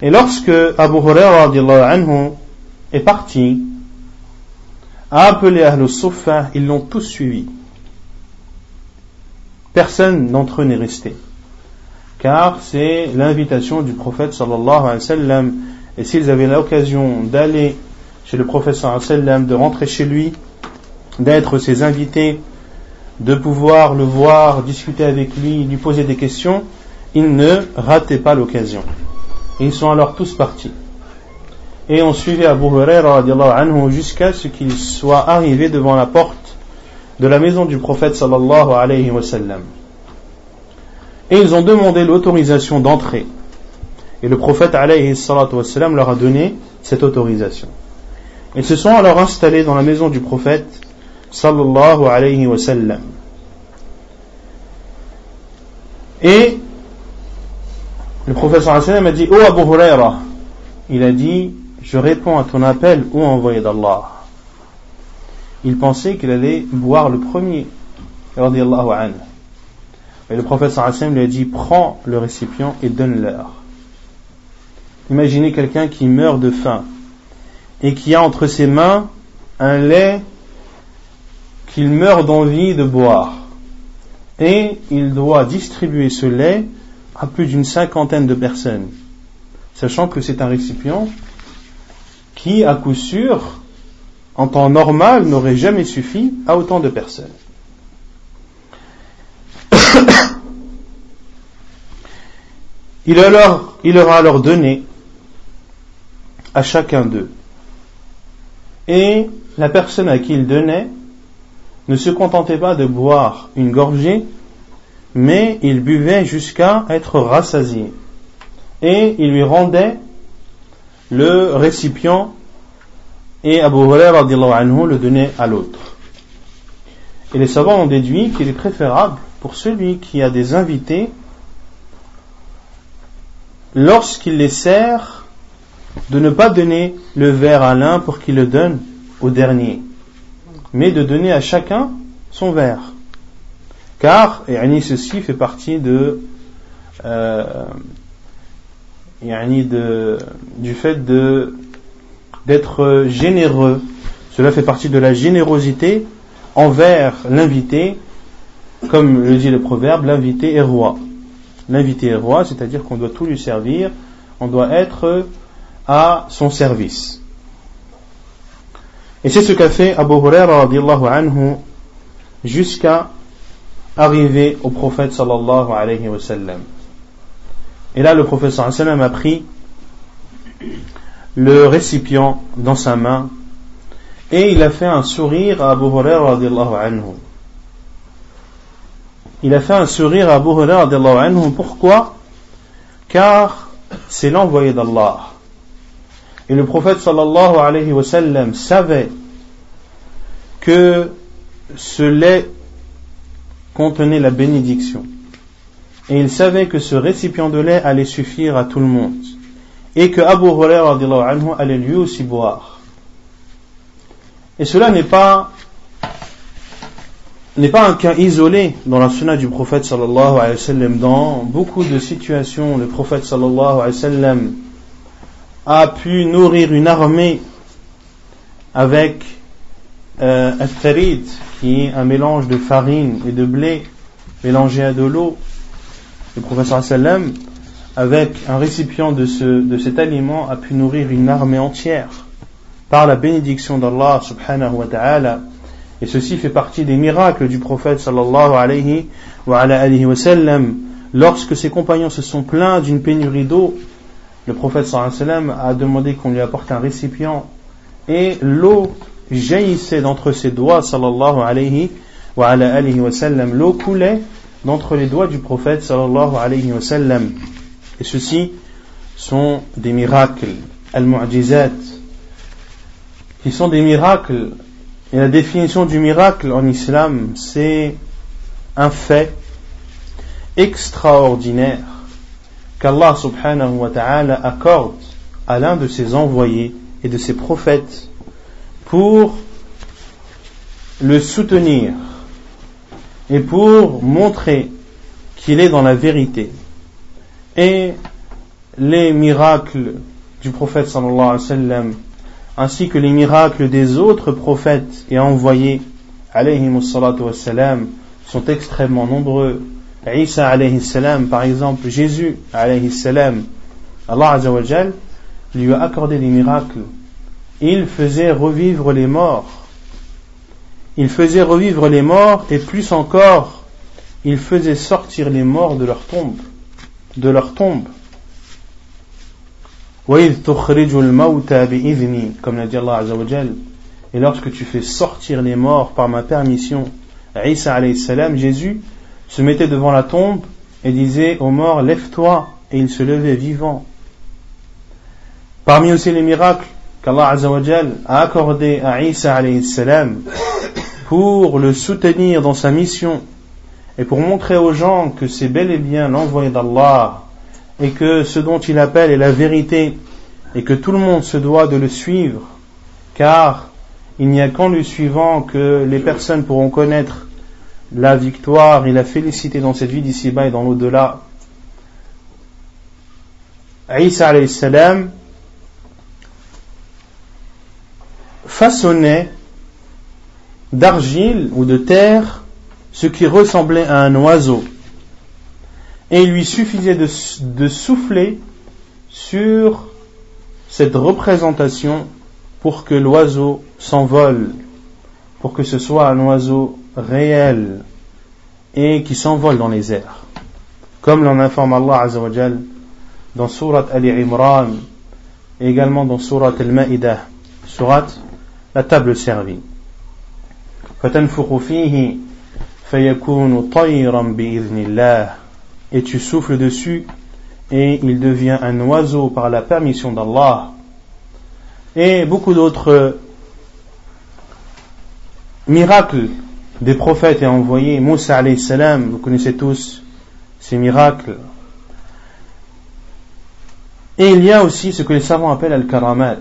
S1: Et lorsque Abu Huraira est parti, a appelé Sufa, ils l'ont tous suivi. Personne d'entre eux n'est resté car c'est l'invitation du prophète sallallahu alayhi wa sallam. Et s'ils avaient l'occasion d'aller chez le prophète sallallahu alayhi wa sallam, de rentrer chez lui, d'être ses invités, de pouvoir le voir, discuter avec lui, lui poser des questions, ils ne rataient pas l'occasion. Ils sont alors tous partis. Et on suivait Abu Huraira anhu jusqu'à ce qu'il soit arrivé devant la porte de la maison du prophète sallallahu alayhi wa sallam. Et ils ont demandé l'autorisation d'entrer. Et le prophète alayhi leur a donné cette autorisation. Ils se sont alors installés dans la maison du prophète sallallahu alayhi wa. Et le prophète sallallahu alayhi wa a dit, Oh Abu Huraira, il a dit, je réponds à ton appel, ô envoyé d'Allah. Il pensait qu'il allait boire le premier. Et le prophète sallam lui a dit, prends le récipient et donne-leur. Imaginez quelqu'un qui meurt de faim et qui a entre ses mains un lait qu'il meurt d'envie de boire. Et il doit distribuer ce lait à plus d'une cinquantaine de personnes, sachant que c'est un récipient qui, à coup sûr, en temps normal, n'aurait jamais suffi à autant de personnes. *coughs* il, leur a alors donné à chacun d'eux. Et la personne à qui il donnait ne se contentait pas de boire une gorgée, mais il buvait jusqu'à être rassasié. Et il lui rendait le récipient et Abu Huraira le donnait à l'autre. Et les savants ont déduit qu'il est préférable pour celui qui a des invités lorsqu'il les sert de ne pas donner le verre à l'un pour qu'il le donne au dernier mais de donner à chacun son verre. Car, et ceci fait partie de, euh, du fait d'être généreux. Cela fait partie de la générosité envers l'invité, comme le dit le proverbe, l'invité est roi. L'invité est roi, c'est-à-dire qu'on doit tout lui servir, on doit être à son service. Et c'est ce qu'a fait Abu Huraira anhu jusqu'à arriver au prophète sallallahu alayhi wa sallam. Et là, le prophète sallallahu alayhi wa sallam a pris le récipient dans sa main et il a fait un sourire à Abu Huraira anhu. Il a fait un sourire à Abu Huraira anhu. Pourquoi? Car c'est l'envoyé d'Allah. Et le prophète sallallahu alayhi wa sallam savait que ce lait contenait la bénédiction. Et il savait que ce récipient de lait allait suffire à tout le monde. Et que Abu Hurairah allait lui aussi boire. Et cela n'est pas n'est pas un cas isolé dans la sunna du prophète sallallahu alayhi wa sallam. Dans beaucoup de situations, le prophète sallallahu alayhi wa sallam a pu nourrir une armée avec euh, un tarid, qui est un mélange de farine et de blé mélangé à de l'eau. Le professeur sallam, avec un récipient de, ce, de cet aliment, a pu nourrir une armée entière par la bénédiction d'Allah subhanahu wa ta'ala. Et ceci fait partie des miracles du prophète sallallahu alayhi wa, alayhi wa sallam. Lorsque ses compagnons se sont plaints d'une pénurie d'eau, le prophète sallam a demandé qu'on lui apporte un récipient. Et l'eau jaillissait d'entre ses doigts sallallahu alayhi wa alayhi wa sallam. L'eau coulait d'entre les doigts du prophète sallallahu alayhi wa sallam. Et ceci sont des miracles al-mu'jizat qui sont des miracles et la définition du miracle en islam c'est un fait extraordinaire qu'Allah subhanahu wa ta'ala accorde à l'un de ses envoyés et de ses prophètes pour le soutenir et pour montrer qu'il est dans la vérité. Et les miracles du prophète sallallahu alayhi wa sallam, ainsi que les miracles des autres prophètes et envoyés alayhi wa sallam, sont extrêmement nombreux Isa alayhi salam, par exemple, Jésus alayhi salam, Allah Azzawajal lui a accordé des miracles. Il faisait revivre les morts. Il faisait revivre les morts et plus encore, il faisait sortir les morts de leur tombe. De leur tombe. Comme l'a dit Allah Azzawajal. Et lorsque tu fais sortir les morts par ma permission, Isa alayhi Jésus, se mettait devant la tombe et disait aux morts, lève-toi, et il se levait vivant. Parmi aussi les miracles qu'Allah a accordé à Isa salam pour le soutenir dans sa mission et pour montrer aux gens que c'est bel et bien l'envoyé d'Allah et que ce dont il appelle est la vérité et que tout le monde se doit de le suivre car il n'y a qu'en lui suivant que les personnes pourront connaître la victoire et la félicité dans cette vie d'ici-bas et dans l'au-delà. Isa alayhi salam façonnait d'argile ou de terre ce qui ressemblait à un oiseau. Et il lui suffisait de, souffler sur cette représentation pour que l'oiseau s'envole, pour que ce soit un oiseau réel et qui s'envole dans les airs. Comme l'en informe Allah dans Surat Ali Imran et également dans Surat Al-Ma'idah, Surat la table servie. Et tu souffles dessus et il devient un oiseau par la permission d'Allah et beaucoup d'autres miracles des prophètes et envoyés. Moussa alayhi salam, vous connaissez tous ces miracles. Et il y a aussi ce que les savants appellent al-karamat.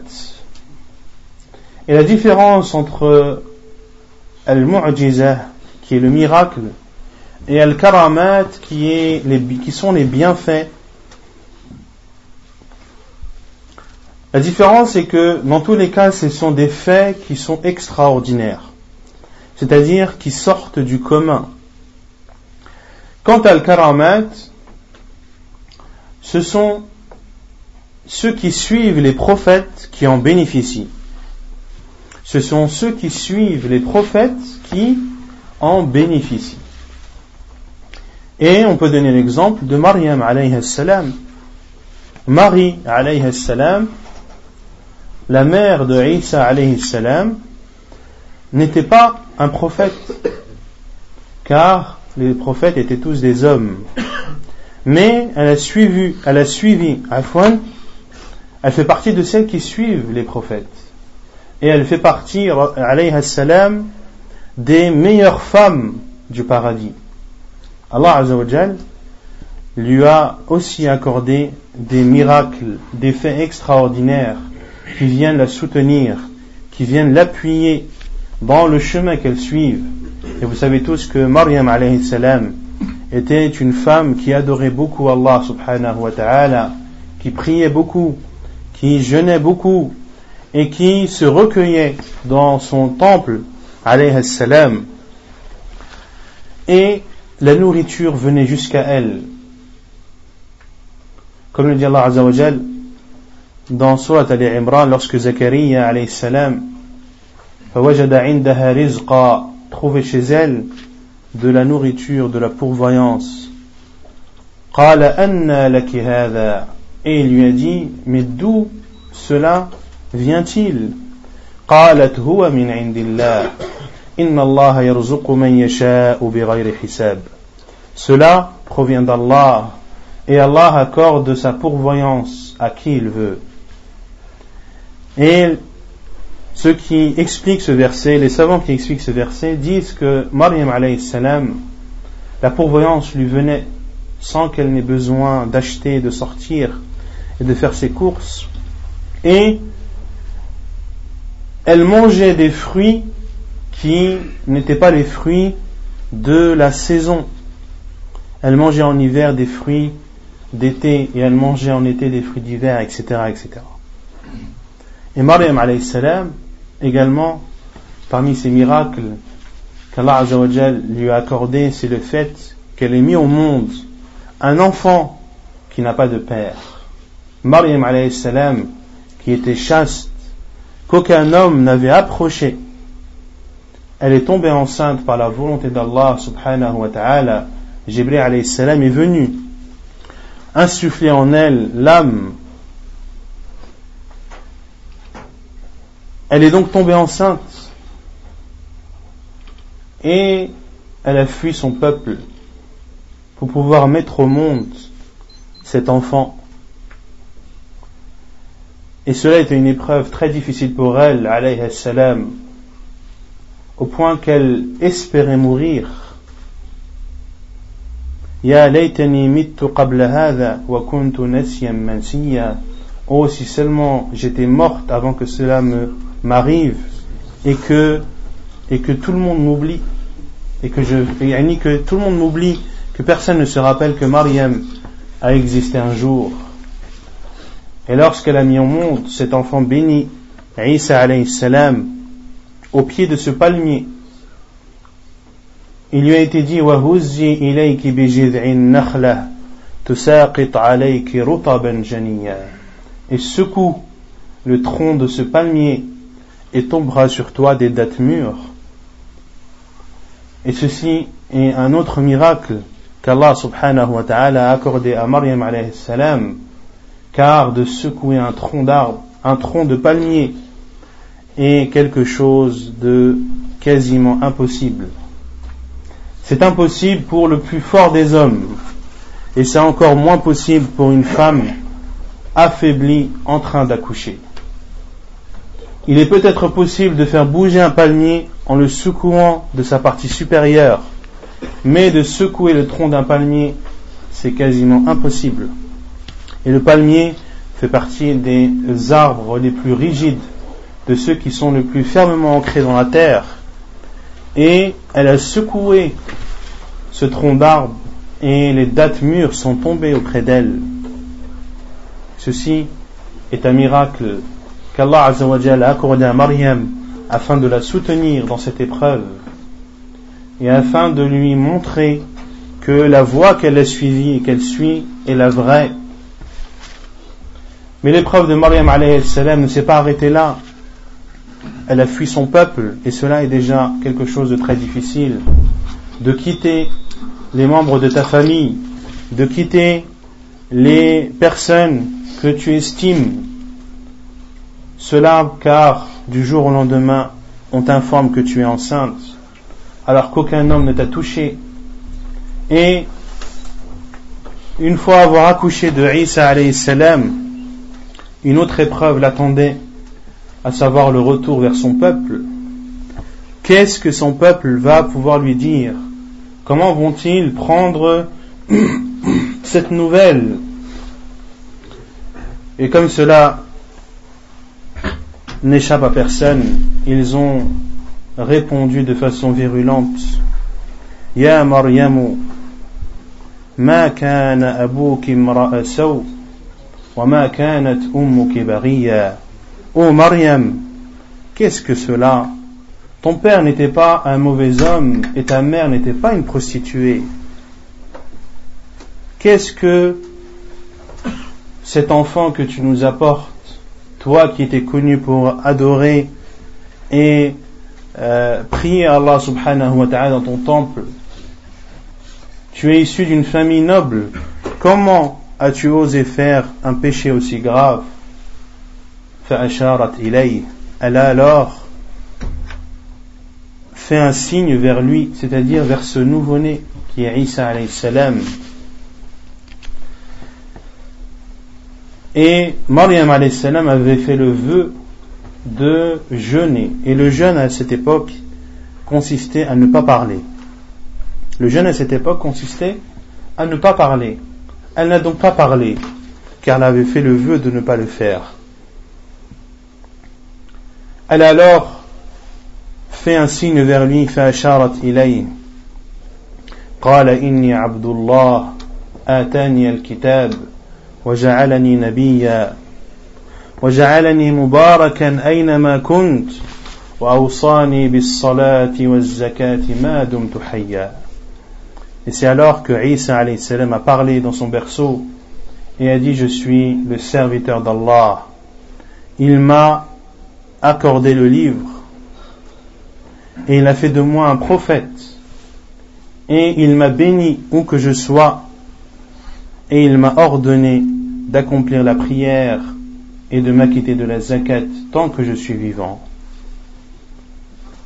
S1: Et la différence entre al-mu'jiza, qui est le miracle, et al-karamat, qui, sont les bienfaits, la différence est que dans tous les cas, ce sont des faits qui sont extraordinaires c'est-à-dire qui sortent du commun. Quant à Al-Karamat, ce sont ceux qui suivent les prophètes qui en bénéficient. Ce sont ceux qui suivent les prophètes qui en bénéficient. Et on peut donner l'exemple de Maryam alayhi salam. Marie alayhi salam, la mère de Isa alayhi salam, n'était pas un prophète, car les prophètes étaient tous des hommes. Mais elle a suivi, elle a suivi Afwan, elle fait partie de celles qui suivent les prophètes. Et elle fait partie, alayhi salam, des meilleures femmes du paradis. Allah Azzawajal lui a aussi accordé des miracles, des faits extraordinaires qui viennent la soutenir, qui viennent l'appuyer dans le chemin qu'elles suivent. Et vous savez tous que Maryam alayhi salam était une femme qui adorait beaucoup Allah subhanahu wa ta'ala, qui priait beaucoup, qui jeûnait beaucoup et qui se recueillait dans son temple alayhi salam. Et la nourriture venait jusqu'à elle. Comme le dit Allah Azza wa Azzawajal dans Surat Al-Imran, lorsque Zachariah alayhi salam trouvait chez elle de la nourriture, de la pourvoyance. Et il lui a dit, mais d'où cela vient-il? Cela provient d'Allah et Allah accorde sa pourvoyance à qui il veut et ceux qui expliquent ce verset, les savants qui expliquent ce verset, disent que Maryam salam, la pourvoyance lui venait sans qu'elle n'ait besoin d'acheter, de sortir et de faire ses courses. Et elle mangeait des fruits qui n'étaient pas les fruits de la saison. Elle mangeait en hiver des fruits d'été et elle mangeait en été des fruits d'hiver, etc., etc. Et Maryam salam également, parmi ces miracles qu'Allah lui a accordé, c'est le fait qu'elle ait mis au monde un enfant qui n'a pas de père, Maryam salam, qui était chaste, qu'aucun homme n'avait approché, elle est tombée enceinte par la volonté d'Allah subhanahu wa ta'ala, Jibril salam est venu insuffler en elle l'âme. Elle est donc tombée enceinte et elle a fui son peuple pour pouvoir mettre au monde cet enfant. Et cela était une épreuve très difficile pour elle, alayhi salam, au point qu'elle espérait mourir. Oh, si seulement j'étais morte avant que cela m'arrive et que tout le monde m'oublie et que je tout le monde m'oublie que personne ne se rappelle que Mariam a existé un jour. Et lorsqu'elle a mis au monde cet enfant béni, Isa alayhi salam, au pied de ce palmier, il lui a été dit وَهُزِّي إِلَيْكِ بِجِذْعِ النَّخْلَةِ تُسَاقِطْ عَلَيْكِ رُطَبًا جَنِيًّا Et secoue le tronc de ce palmier et tombera sur toi des dattes mûres. Et ceci est un autre miracle qu'Allah subhanahu wa ta'ala a accordé à Maryam alayhi salam, car de secouer un tronc d'arbre, un tronc de palmier, est quelque chose de quasiment impossible. C'est impossible pour le plus fort des hommes, et c'est encore moins possible pour une femme affaiblie en train d'accoucher. Il est peut-être possible de faire bouger un palmier en le secouant de sa partie supérieure, mais de secouer le tronc d'un palmier, c'est quasiment impossible. Et le palmier fait partie des arbres les plus rigides, de ceux qui sont le plus fermement ancrés dans la terre. Et elle a secoué ce tronc d'arbre et les dattes mûres sont tombées auprès d'elle. Ceci est un miracle qu'Allah a accordé à Mariam afin de la soutenir dans cette épreuve et afin de lui montrer que la voie qu'elle a suivie et qu'elle suit est la vraie. Mais l'épreuve de Mariam ne s'est pas arrêtée là. Elle a fui son peuple et cela est déjà quelque chose de très difficile. De quitter les membres de ta famille, de quitter les personnes que tu estimes. Cela car du jour au lendemain on t'informe que tu es enceinte alors qu'aucun homme ne t'a touché. Et une fois avoir accouché de Isa une autre épreuve l'attendait, à savoir le retour vers son peuple, qu'est-ce que son peuple va pouvoir lui dire? Comment vont-ils prendre *coughs* cette nouvelle? Et comme cela n'échappe à personne, ils ont répondu de façon virulente. Ya Maryamu, ma kana abuki wa ma kanat ummuki baghiya. Oh Mariam, qu'est-ce que cela? Ton père n'était pas un mauvais homme et ta mère n'était pas une prostituée. Qu'est-ce que cet enfant que tu nous apportes, toi qui étais connu pour adorer et euh, prier Allah subhanahu wa ta'ala dans ton temple, tu es issu d'une famille noble, comment as-tu osé faire un péché aussi grave? Elle a alors fait un signe vers lui, c'est-à-dire vers ce nouveau-né qui est Isa alayhi salam. Et Maryam alayhi salam avait fait le vœu de jeûner. Et le jeûne à cette époque consistait à ne pas parler. Le jeûne à cette époque consistait à ne pas parler. Elle n'a donc pas parlé, car elle avait fait le vœu de ne pas le faire. Elle a alors fait un signe vers lui, فأشارت إليه قال إني عبد الله آتاني الكتاب وجعلني نبيا وجعلني مباركا أينما كنت وأوصاني بالصلاة والزكاة ما دمت حيا Et c'est alors que Isa a parlé dans son berceau et a dit Je suis le serviteur d'Allah. Il m'a accordé le livre et il a fait de moi un prophète et il m'a béni où que je sois et il m'a ordonné d'accomplir la prière et de m'acquitter de la zakat tant que je suis vivant.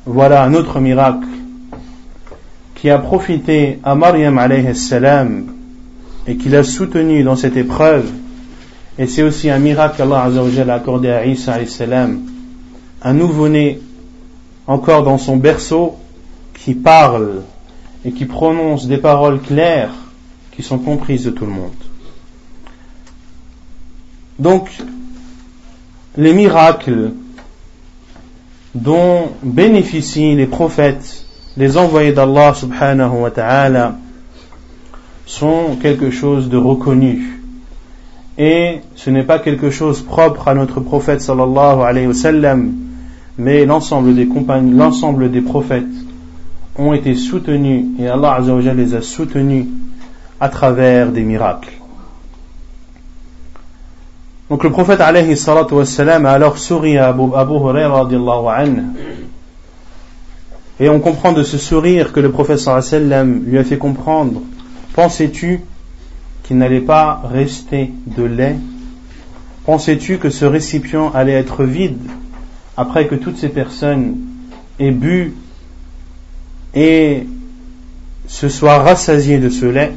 S1: Voilà un autre miracle qui a profité à Maryam alayhi salam et qui l'a soutenu dans cette épreuve. Et c'est aussi un miracle qu'Allah a accordé à Isa alayhi un nouveau-né encore dans son berceau qui parle et qui prononce des paroles claires qui sont comprises de tout le monde. Donc, les miracles dont bénéficient les prophètes, les envoyés d'Allah subhanahu wa ta'ala, sont quelque chose de reconnu. Et ce n'est pas quelque chose propre à notre prophète sallallahu alayhi wa sallam, mais l'ensemble des compagnies, l'ensemble des prophètes ont été soutenus et Allah les a soutenus à travers des miracles. Donc le prophète a alors souri à Abu, Abu Huraira. Et on comprend de ce sourire que le prophète lui a fait comprendre Pensais-tu qu'il n'allait pas rester de lait? Pensais-tu que ce récipient allait être vide? Après que toutes ces personnes aient bu et se soient rassasiées de ce lait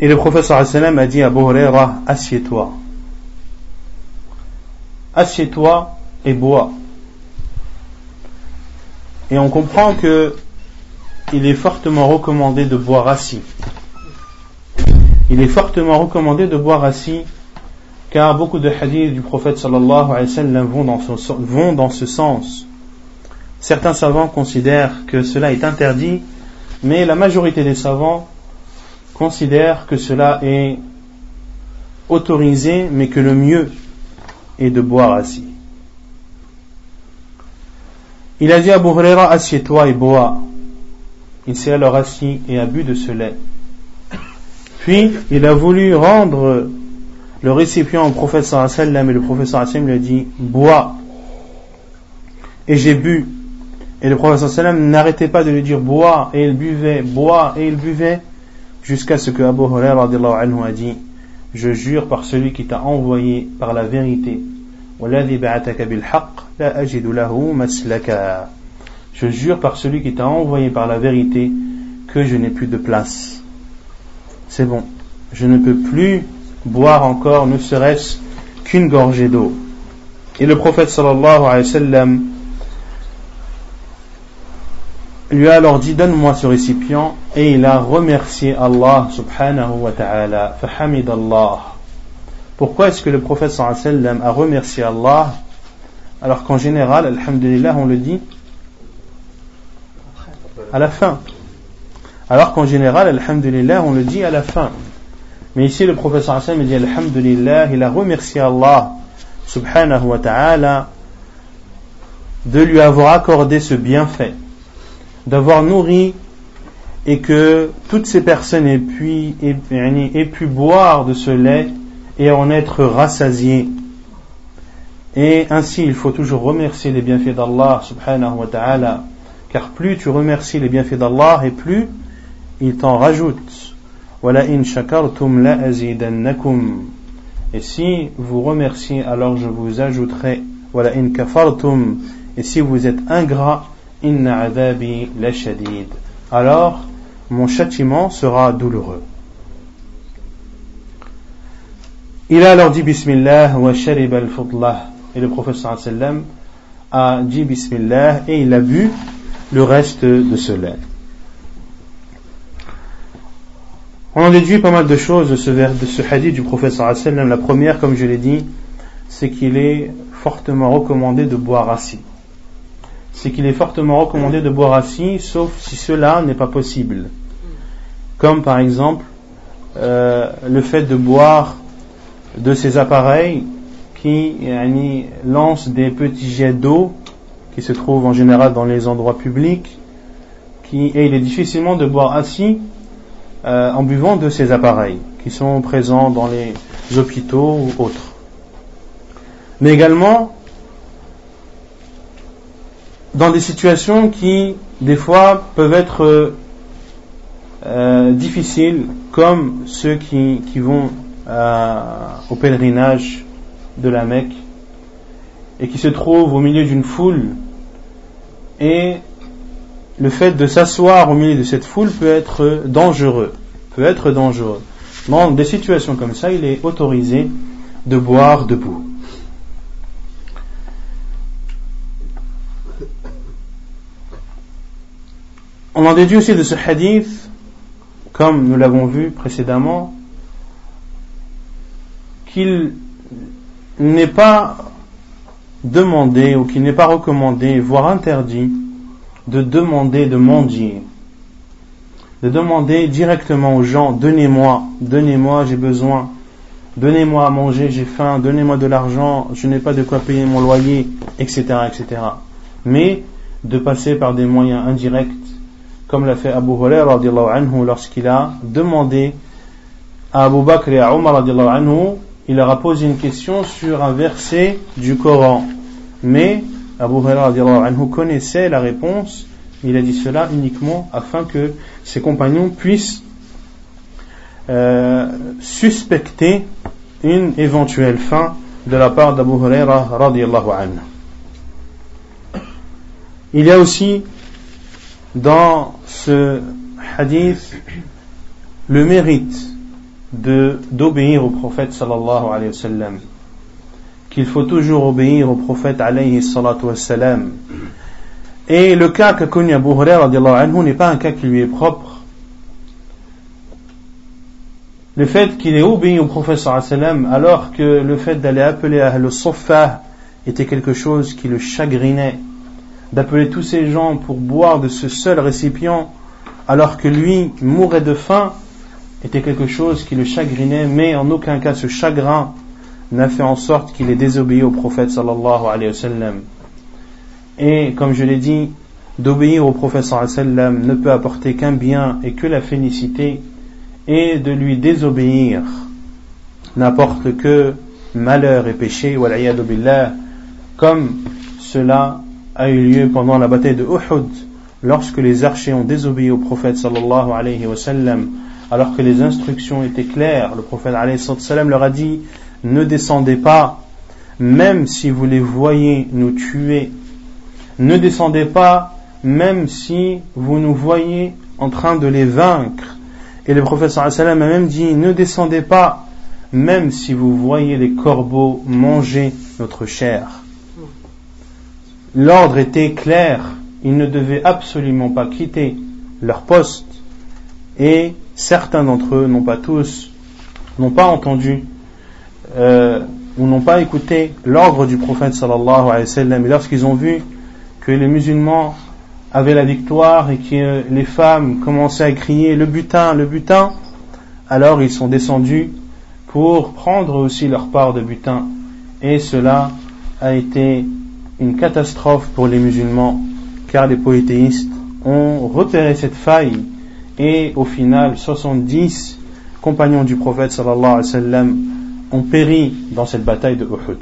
S1: Et le professeur a dit à Abu assieds-toi. Assieds-toi et bois. Et on comprend que il est fortement recommandé de boire assis. Il est fortement recommandé de boire assis car beaucoup de hadiths du prophète sallallahu alayhi wa sallam vont dans, ce, sens. Certains savants considèrent que cela est interdit, mais la majorité des savants considère que cela est autorisé, mais que le mieux est de boire assis. Il a dit à Abu assieds-toi et bois. Il s'est alors assis et a bu de ce lait. Puis, il a voulu rendre le récipient au prophète sallam et le prophète sallam lui a dit, bois. Et j'ai bu. Et le prophète sallam n'arrêtait pas de lui dire, bois, et il buvait, bois, et il buvait, jusqu'à ce que Abu Hurairah a dit Je jure par celui qui t'a envoyé par la vérité je jure par celui qui t'a envoyé par la vérité que je n'ai plus de place. C'est bon, je ne peux plus boire encore ne serait-ce qu'une gorgée d'eau. Et le prophète alayhi lui a alors dit donne-moi ce récipient et il a remercié Allah subhanahu wa ta'ala. Fahamid Allah pourquoi est-ce que le prophète sallallahu alayhi wa sallam a remercié Allah alors qu'en général alhamdulillah on le dit à la fin? Alors qu'en général alhamdulillah on le dit à la fin mais ici le wa sallam dit alhamdulillah il a remercié Allah subhanahu wa ta'ala de lui avoir accordé ce bienfait d'avoir nourri et que toutes ces personnes aient pu, aient, pu boire de ce lait et en être rassasiées. Et ainsi, il faut toujours remercier les bienfaits d'Allah subhanahu wa ta'ala, car plus tu remercies les bienfaits d'Allah et plus il t'en rajoute. Et si vous remerciez, alors je vous ajouterai. Et si vous êtes ingrat. Alors, mon châtiment sera douloureux. Il a alors dit Bismillah wa sharib al Et le prophète sallam a dit Bismillah et il a bu le reste de ce lait. On en déduit pas mal de choses de ce, de ce hadith du prophète. La première, comme je l'ai dit, c'est qu'il est fortement recommandé de boire assis c'est qu'il est fortement recommandé de boire assis, sauf si cela n'est pas possible. Comme par exemple euh, le fait de boire de ces appareils qui lancent des petits jets d'eau qui se trouvent en général dans les endroits publics qui, et il est difficilement de boire assis euh, en buvant de ces appareils qui sont présents dans les hôpitaux ou autres. Mais également dans des situations qui, des fois, peuvent être euh, difficiles, comme ceux qui, qui vont euh, au pèlerinage de la Mecque et qui se trouvent au milieu d'une foule et le fait de s'asseoir au milieu de cette foule peut être dangereux, peut être dangereux. Dans des situations comme ça, il est autorisé de boire debout. On en déduit aussi de ce hadith, comme nous l'avons vu précédemment, qu'il n'est pas demandé ou qu'il n'est pas recommandé, voire interdit, de demander de mendier, de demander directement aux gens, donnez-moi, donnez-moi, j'ai besoin, donnez-moi à manger, j'ai faim, donnez-moi de l'argent, je n'ai pas de quoi payer mon loyer, etc., etc. Mais de passer par des moyens indirects, comme l'a fait Abu Hurairah lorsqu'il a demandé à Abu Bakr et à Omar anhu, il leur a posé une question sur un verset du Coran. Mais Abu Hurairah connaissait la réponse, il a dit cela uniquement afin que ses compagnons puissent euh, suspecter une éventuelle fin de la part d'Abu Hurairah anhu. Il y a aussi dans ce hadith le mérite d'obéir au prophète sallallahu alayhi wa sallam qu'il faut toujours obéir au prophète alayhi salatu wassalam. Et le cas qu'a connu Abu Hurairah n'est pas un cas qui lui est propre. Le fait qu'il ait obéi au prophète sallam alors que le fait d'aller appeler à le sofa était quelque chose qui le chagrinait, d'appeler tous ces gens pour boire de ce seul récipient alors que lui mourait de faim était quelque chose qui le chagrinait, mais en aucun cas ce chagrin n'a fait en sorte qu'il ait désobéi au prophète sallallahu alayhi wa. Et comme je l'ai dit, d'obéir au prophète sallallahu alayhi wa ne peut apporter qu'un bien et que la félicité, et de lui désobéir n'apporte que malheur et péché, billah, comme cela a eu lieu pendant la bataille de Uhud, lorsque les archers ont désobéi au prophète sallallahu alayhi wa sallam, alors que les instructions étaient claires, le prophète alayhi wa sallam leur a dit ne descendez pas, même si vous les voyez nous tuer. Ne descendez pas, même si vous nous voyez en train de les vaincre. Et le prophète a même dit, ne descendez pas, même si vous voyez les corbeaux manger notre chair. L'ordre était clair, ils ne devaient absolument pas quitter leur poste, et certains d'entre eux, non pas tous, n'ont pas entendu euh, ou n'ont pas écouté l'ordre du prophète sallallahu alayhi wa sallam. Et lorsqu'ils ont vu que les musulmans avaient la victoire et que les femmes commençaient à crier le butin, le butin, alors ils sont descendus pour prendre aussi leur part de butin. Et cela a été une catastrophe pour les musulmans, car les polythéistes ont repéré cette faille et au final 70 compagnons du prophète sallallahu alayhi wa ont péri dans cette bataille de Uhud.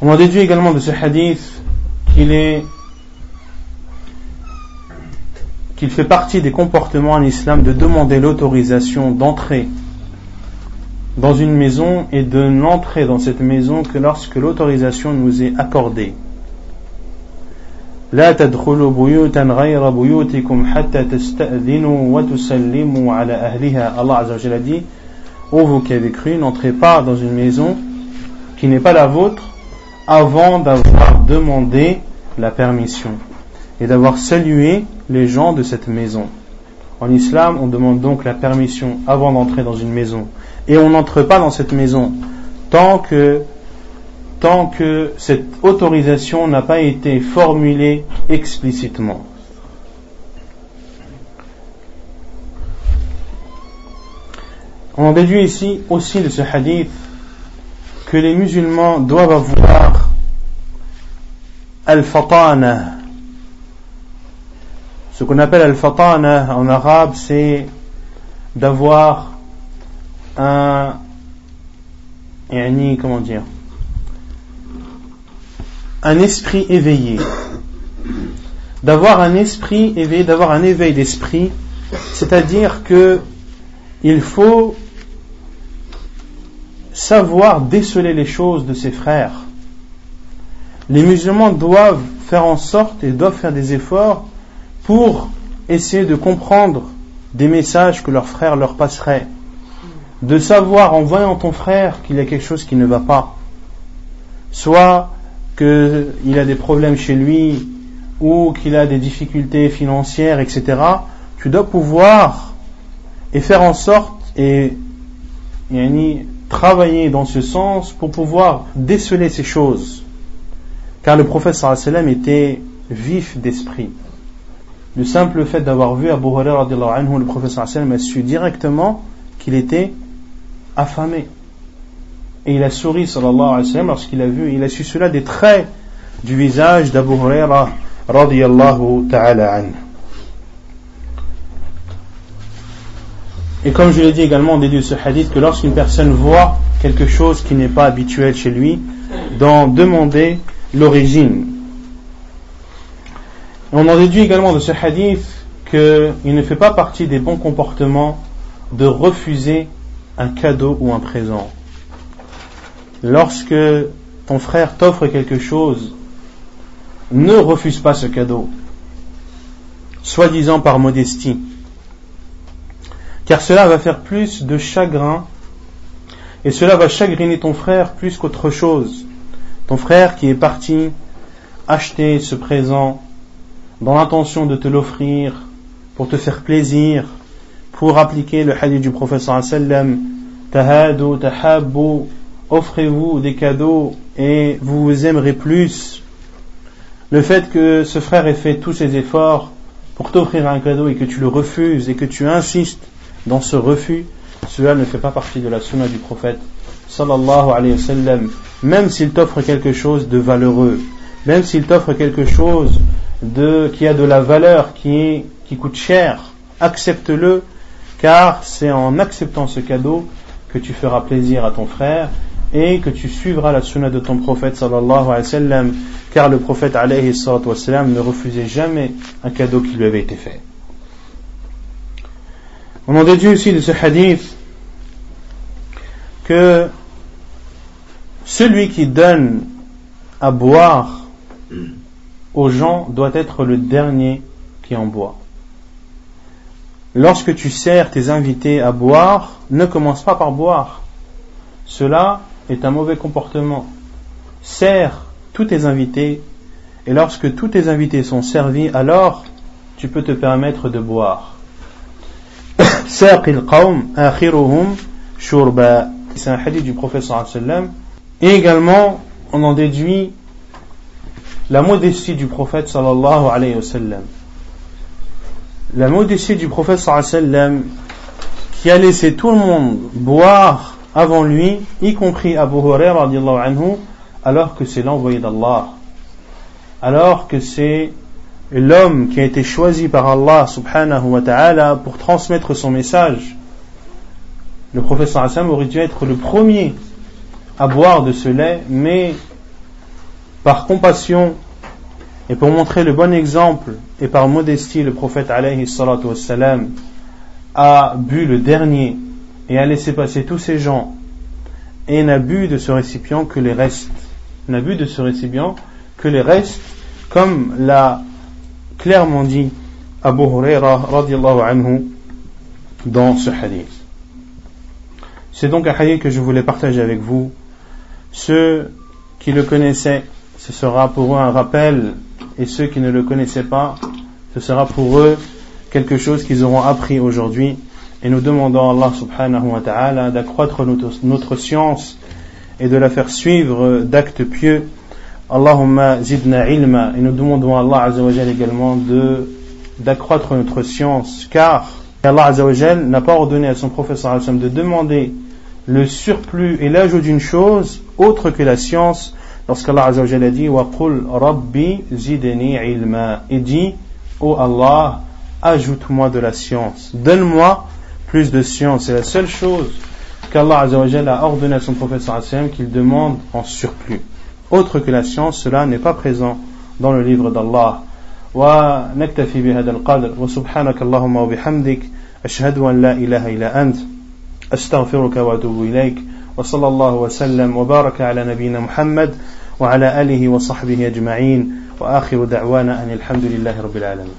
S1: On en déduit également de ce hadith qu'il est qu'il fait partie des comportements en islam de demander l'autorisation d'entrer dans une maison et de n'entrer dans cette maison que lorsque l'autorisation nous est accordée. لا تدخلوا بيوتا غير بيوتكم حتى تستأذنوا وتسلموا على أهلها Allah Azza wa dit Ô vous qui avez cru, n'entrez pas dans une maison qui n'est pas la vôtre avant d'avoir demandé la permission et d'avoir salué les gens de cette maison. En islam, on demande donc la permission avant d'entrer dans une maison. Et on n'entre pas dans cette maison tant que tant que cette autorisation n'a pas été formulée explicitement. On déduit ici aussi de ce hadith que les musulmans doivent avoir al-fatana. Ce qu'on appelle al-fatana en arabe, c'est d'avoir un, comment dire, un esprit éveillé. D'avoir un esprit éveillé, d'avoir un éveil d'esprit, c'est-à-dire que il faut savoir déceler les choses de ses frères. Les musulmans doivent faire en sorte et doivent faire des efforts pour essayer de comprendre des messages que leurs frères leur passeraient. De savoir en voyant ton frère qu'il y a quelque chose qui ne va pas. Soit qu'il a des problèmes chez lui ou qu'il a des difficultés financières, etc., tu dois pouvoir et faire en sorte et travailler dans ce sens pour pouvoir déceler ces choses. Car le prophète sallam était vif d'esprit. Le simple fait d'avoir vu Abu Hurairah le prophète sallam a su directement qu'il était affamé. Et il a souri, sallallahu alayhi wa sallam, lorsqu'il a vu, il a su cela des traits du visage d'Abu Huraira, radiallahu ta'ala anhu. Et comme je l'ai dit également, on déduit ce hadith que lorsqu'une personne voit quelque chose qui n'est pas habituel chez lui, d'en demander l'origine. On en déduit également de ce hadith qu'il ne fait pas partie des bons comportements de refuser un cadeau ou un présent lorsque ton frère t'offre quelque chose, ne refuse pas ce cadeau, soi-disant par modestie, car cela va faire plus de chagrin et cela va chagriner ton frère plus qu'autre chose. Ton frère qui est parti acheter ce présent dans l'intention de te l'offrir pour te faire plaisir, pour appliquer le hadith du professeur sallam, tahadu, tahabbu, offrez-vous des cadeaux et vous vous aimerez plus. Le fait que ce frère ait fait tous ses efforts pour t'offrir un cadeau et que tu le refuses et que tu insistes dans ce refus, cela ne fait pas partie de la sunna du prophète sallallahu alayhi wa sallam. Même s'il t'offre quelque chose de valeureux, même s'il t'offre quelque chose de, qui a de la valeur, qui, qui coûte cher, accepte-le, car c'est en acceptant ce cadeau que tu feras plaisir à ton frère et que tu suivras la sunna de ton prophète sallallahu alayhi wa car le prophète alayhi sallam ne refusait jamais un cadeau qui lui avait été fait. On en déduit aussi de ce hadith que celui qui donne à boire aux gens doit être le dernier qui en boit. Lorsque tu sers tes invités à boire, ne commence pas par boire. Cela est un mauvais comportement. Sers tous tes invités, et lorsque tous tes invités sont servis, alors tu peux te permettre de boire. *coughs* C'est un hadith du professeur. Et également, on en déduit la modestie du prophète sallallahu alayhi wa sallam. La modestie du prophète sallallahu alayhi wa sallam qui a laissé tout le monde boire avant lui, y compris Abu Huraira anhu, alors que c'est l'envoyé d'Allah, alors que c'est l'homme qui a été choisi par Allah subhanahu wa ta'ala pour transmettre son message. Le professeur Hassan aurait dû être le premier à boire de ce lait, mais par compassion et pour montrer le bon exemple et par modestie, le prophète alayhi salatu a bu le dernier et a laissé passer tous ces gens et n'a bu de ce récipient que les restes. N'a bu de ce récipient que les restes, comme l'a clairement dit Abu Huraira anhu dans ce hadith. C'est donc un hadith que je voulais partager avec vous. Ceux qui le connaissaient, ce sera pour eux un rappel, et ceux qui ne le connaissaient pas, ce sera pour eux quelque chose qu'ils auront appris aujourd'hui et nous demandons à Allah subhanahu wa ta'ala d'accroître notre, notre science et de la faire suivre d'actes pieux. Allahumma zidna ilma. Et nous demandons à Allah azawajal également de, d'accroître notre science car Allah azawajal n'a pas ordonné à son professeur de demander le surplus et l'ajout d'une chose autre que la science lorsqu'Allah azawajal a dit waqul rabbi zidni ilma. Et dit, ô Allah, ajoute-moi de la science. Donne-moi plus de science. C'est la seule chose qu'Allah Azzawajal a ordonné à son prophète sallam qu'il demande en surplus. Autre que la science, cela n'est pas présent dans le livre d'Allah. ونكتفي بهذا القدر وسبحانك اللهم وبحمدك أشهد أن لا إله إلا أنت أستغفرك وأتوب إليك وصلى الله وسلم وبارك على نبينا محمد وعلى آله وصحبه أجمعين وآخر دعوانا أن الحمد لله رب العالمين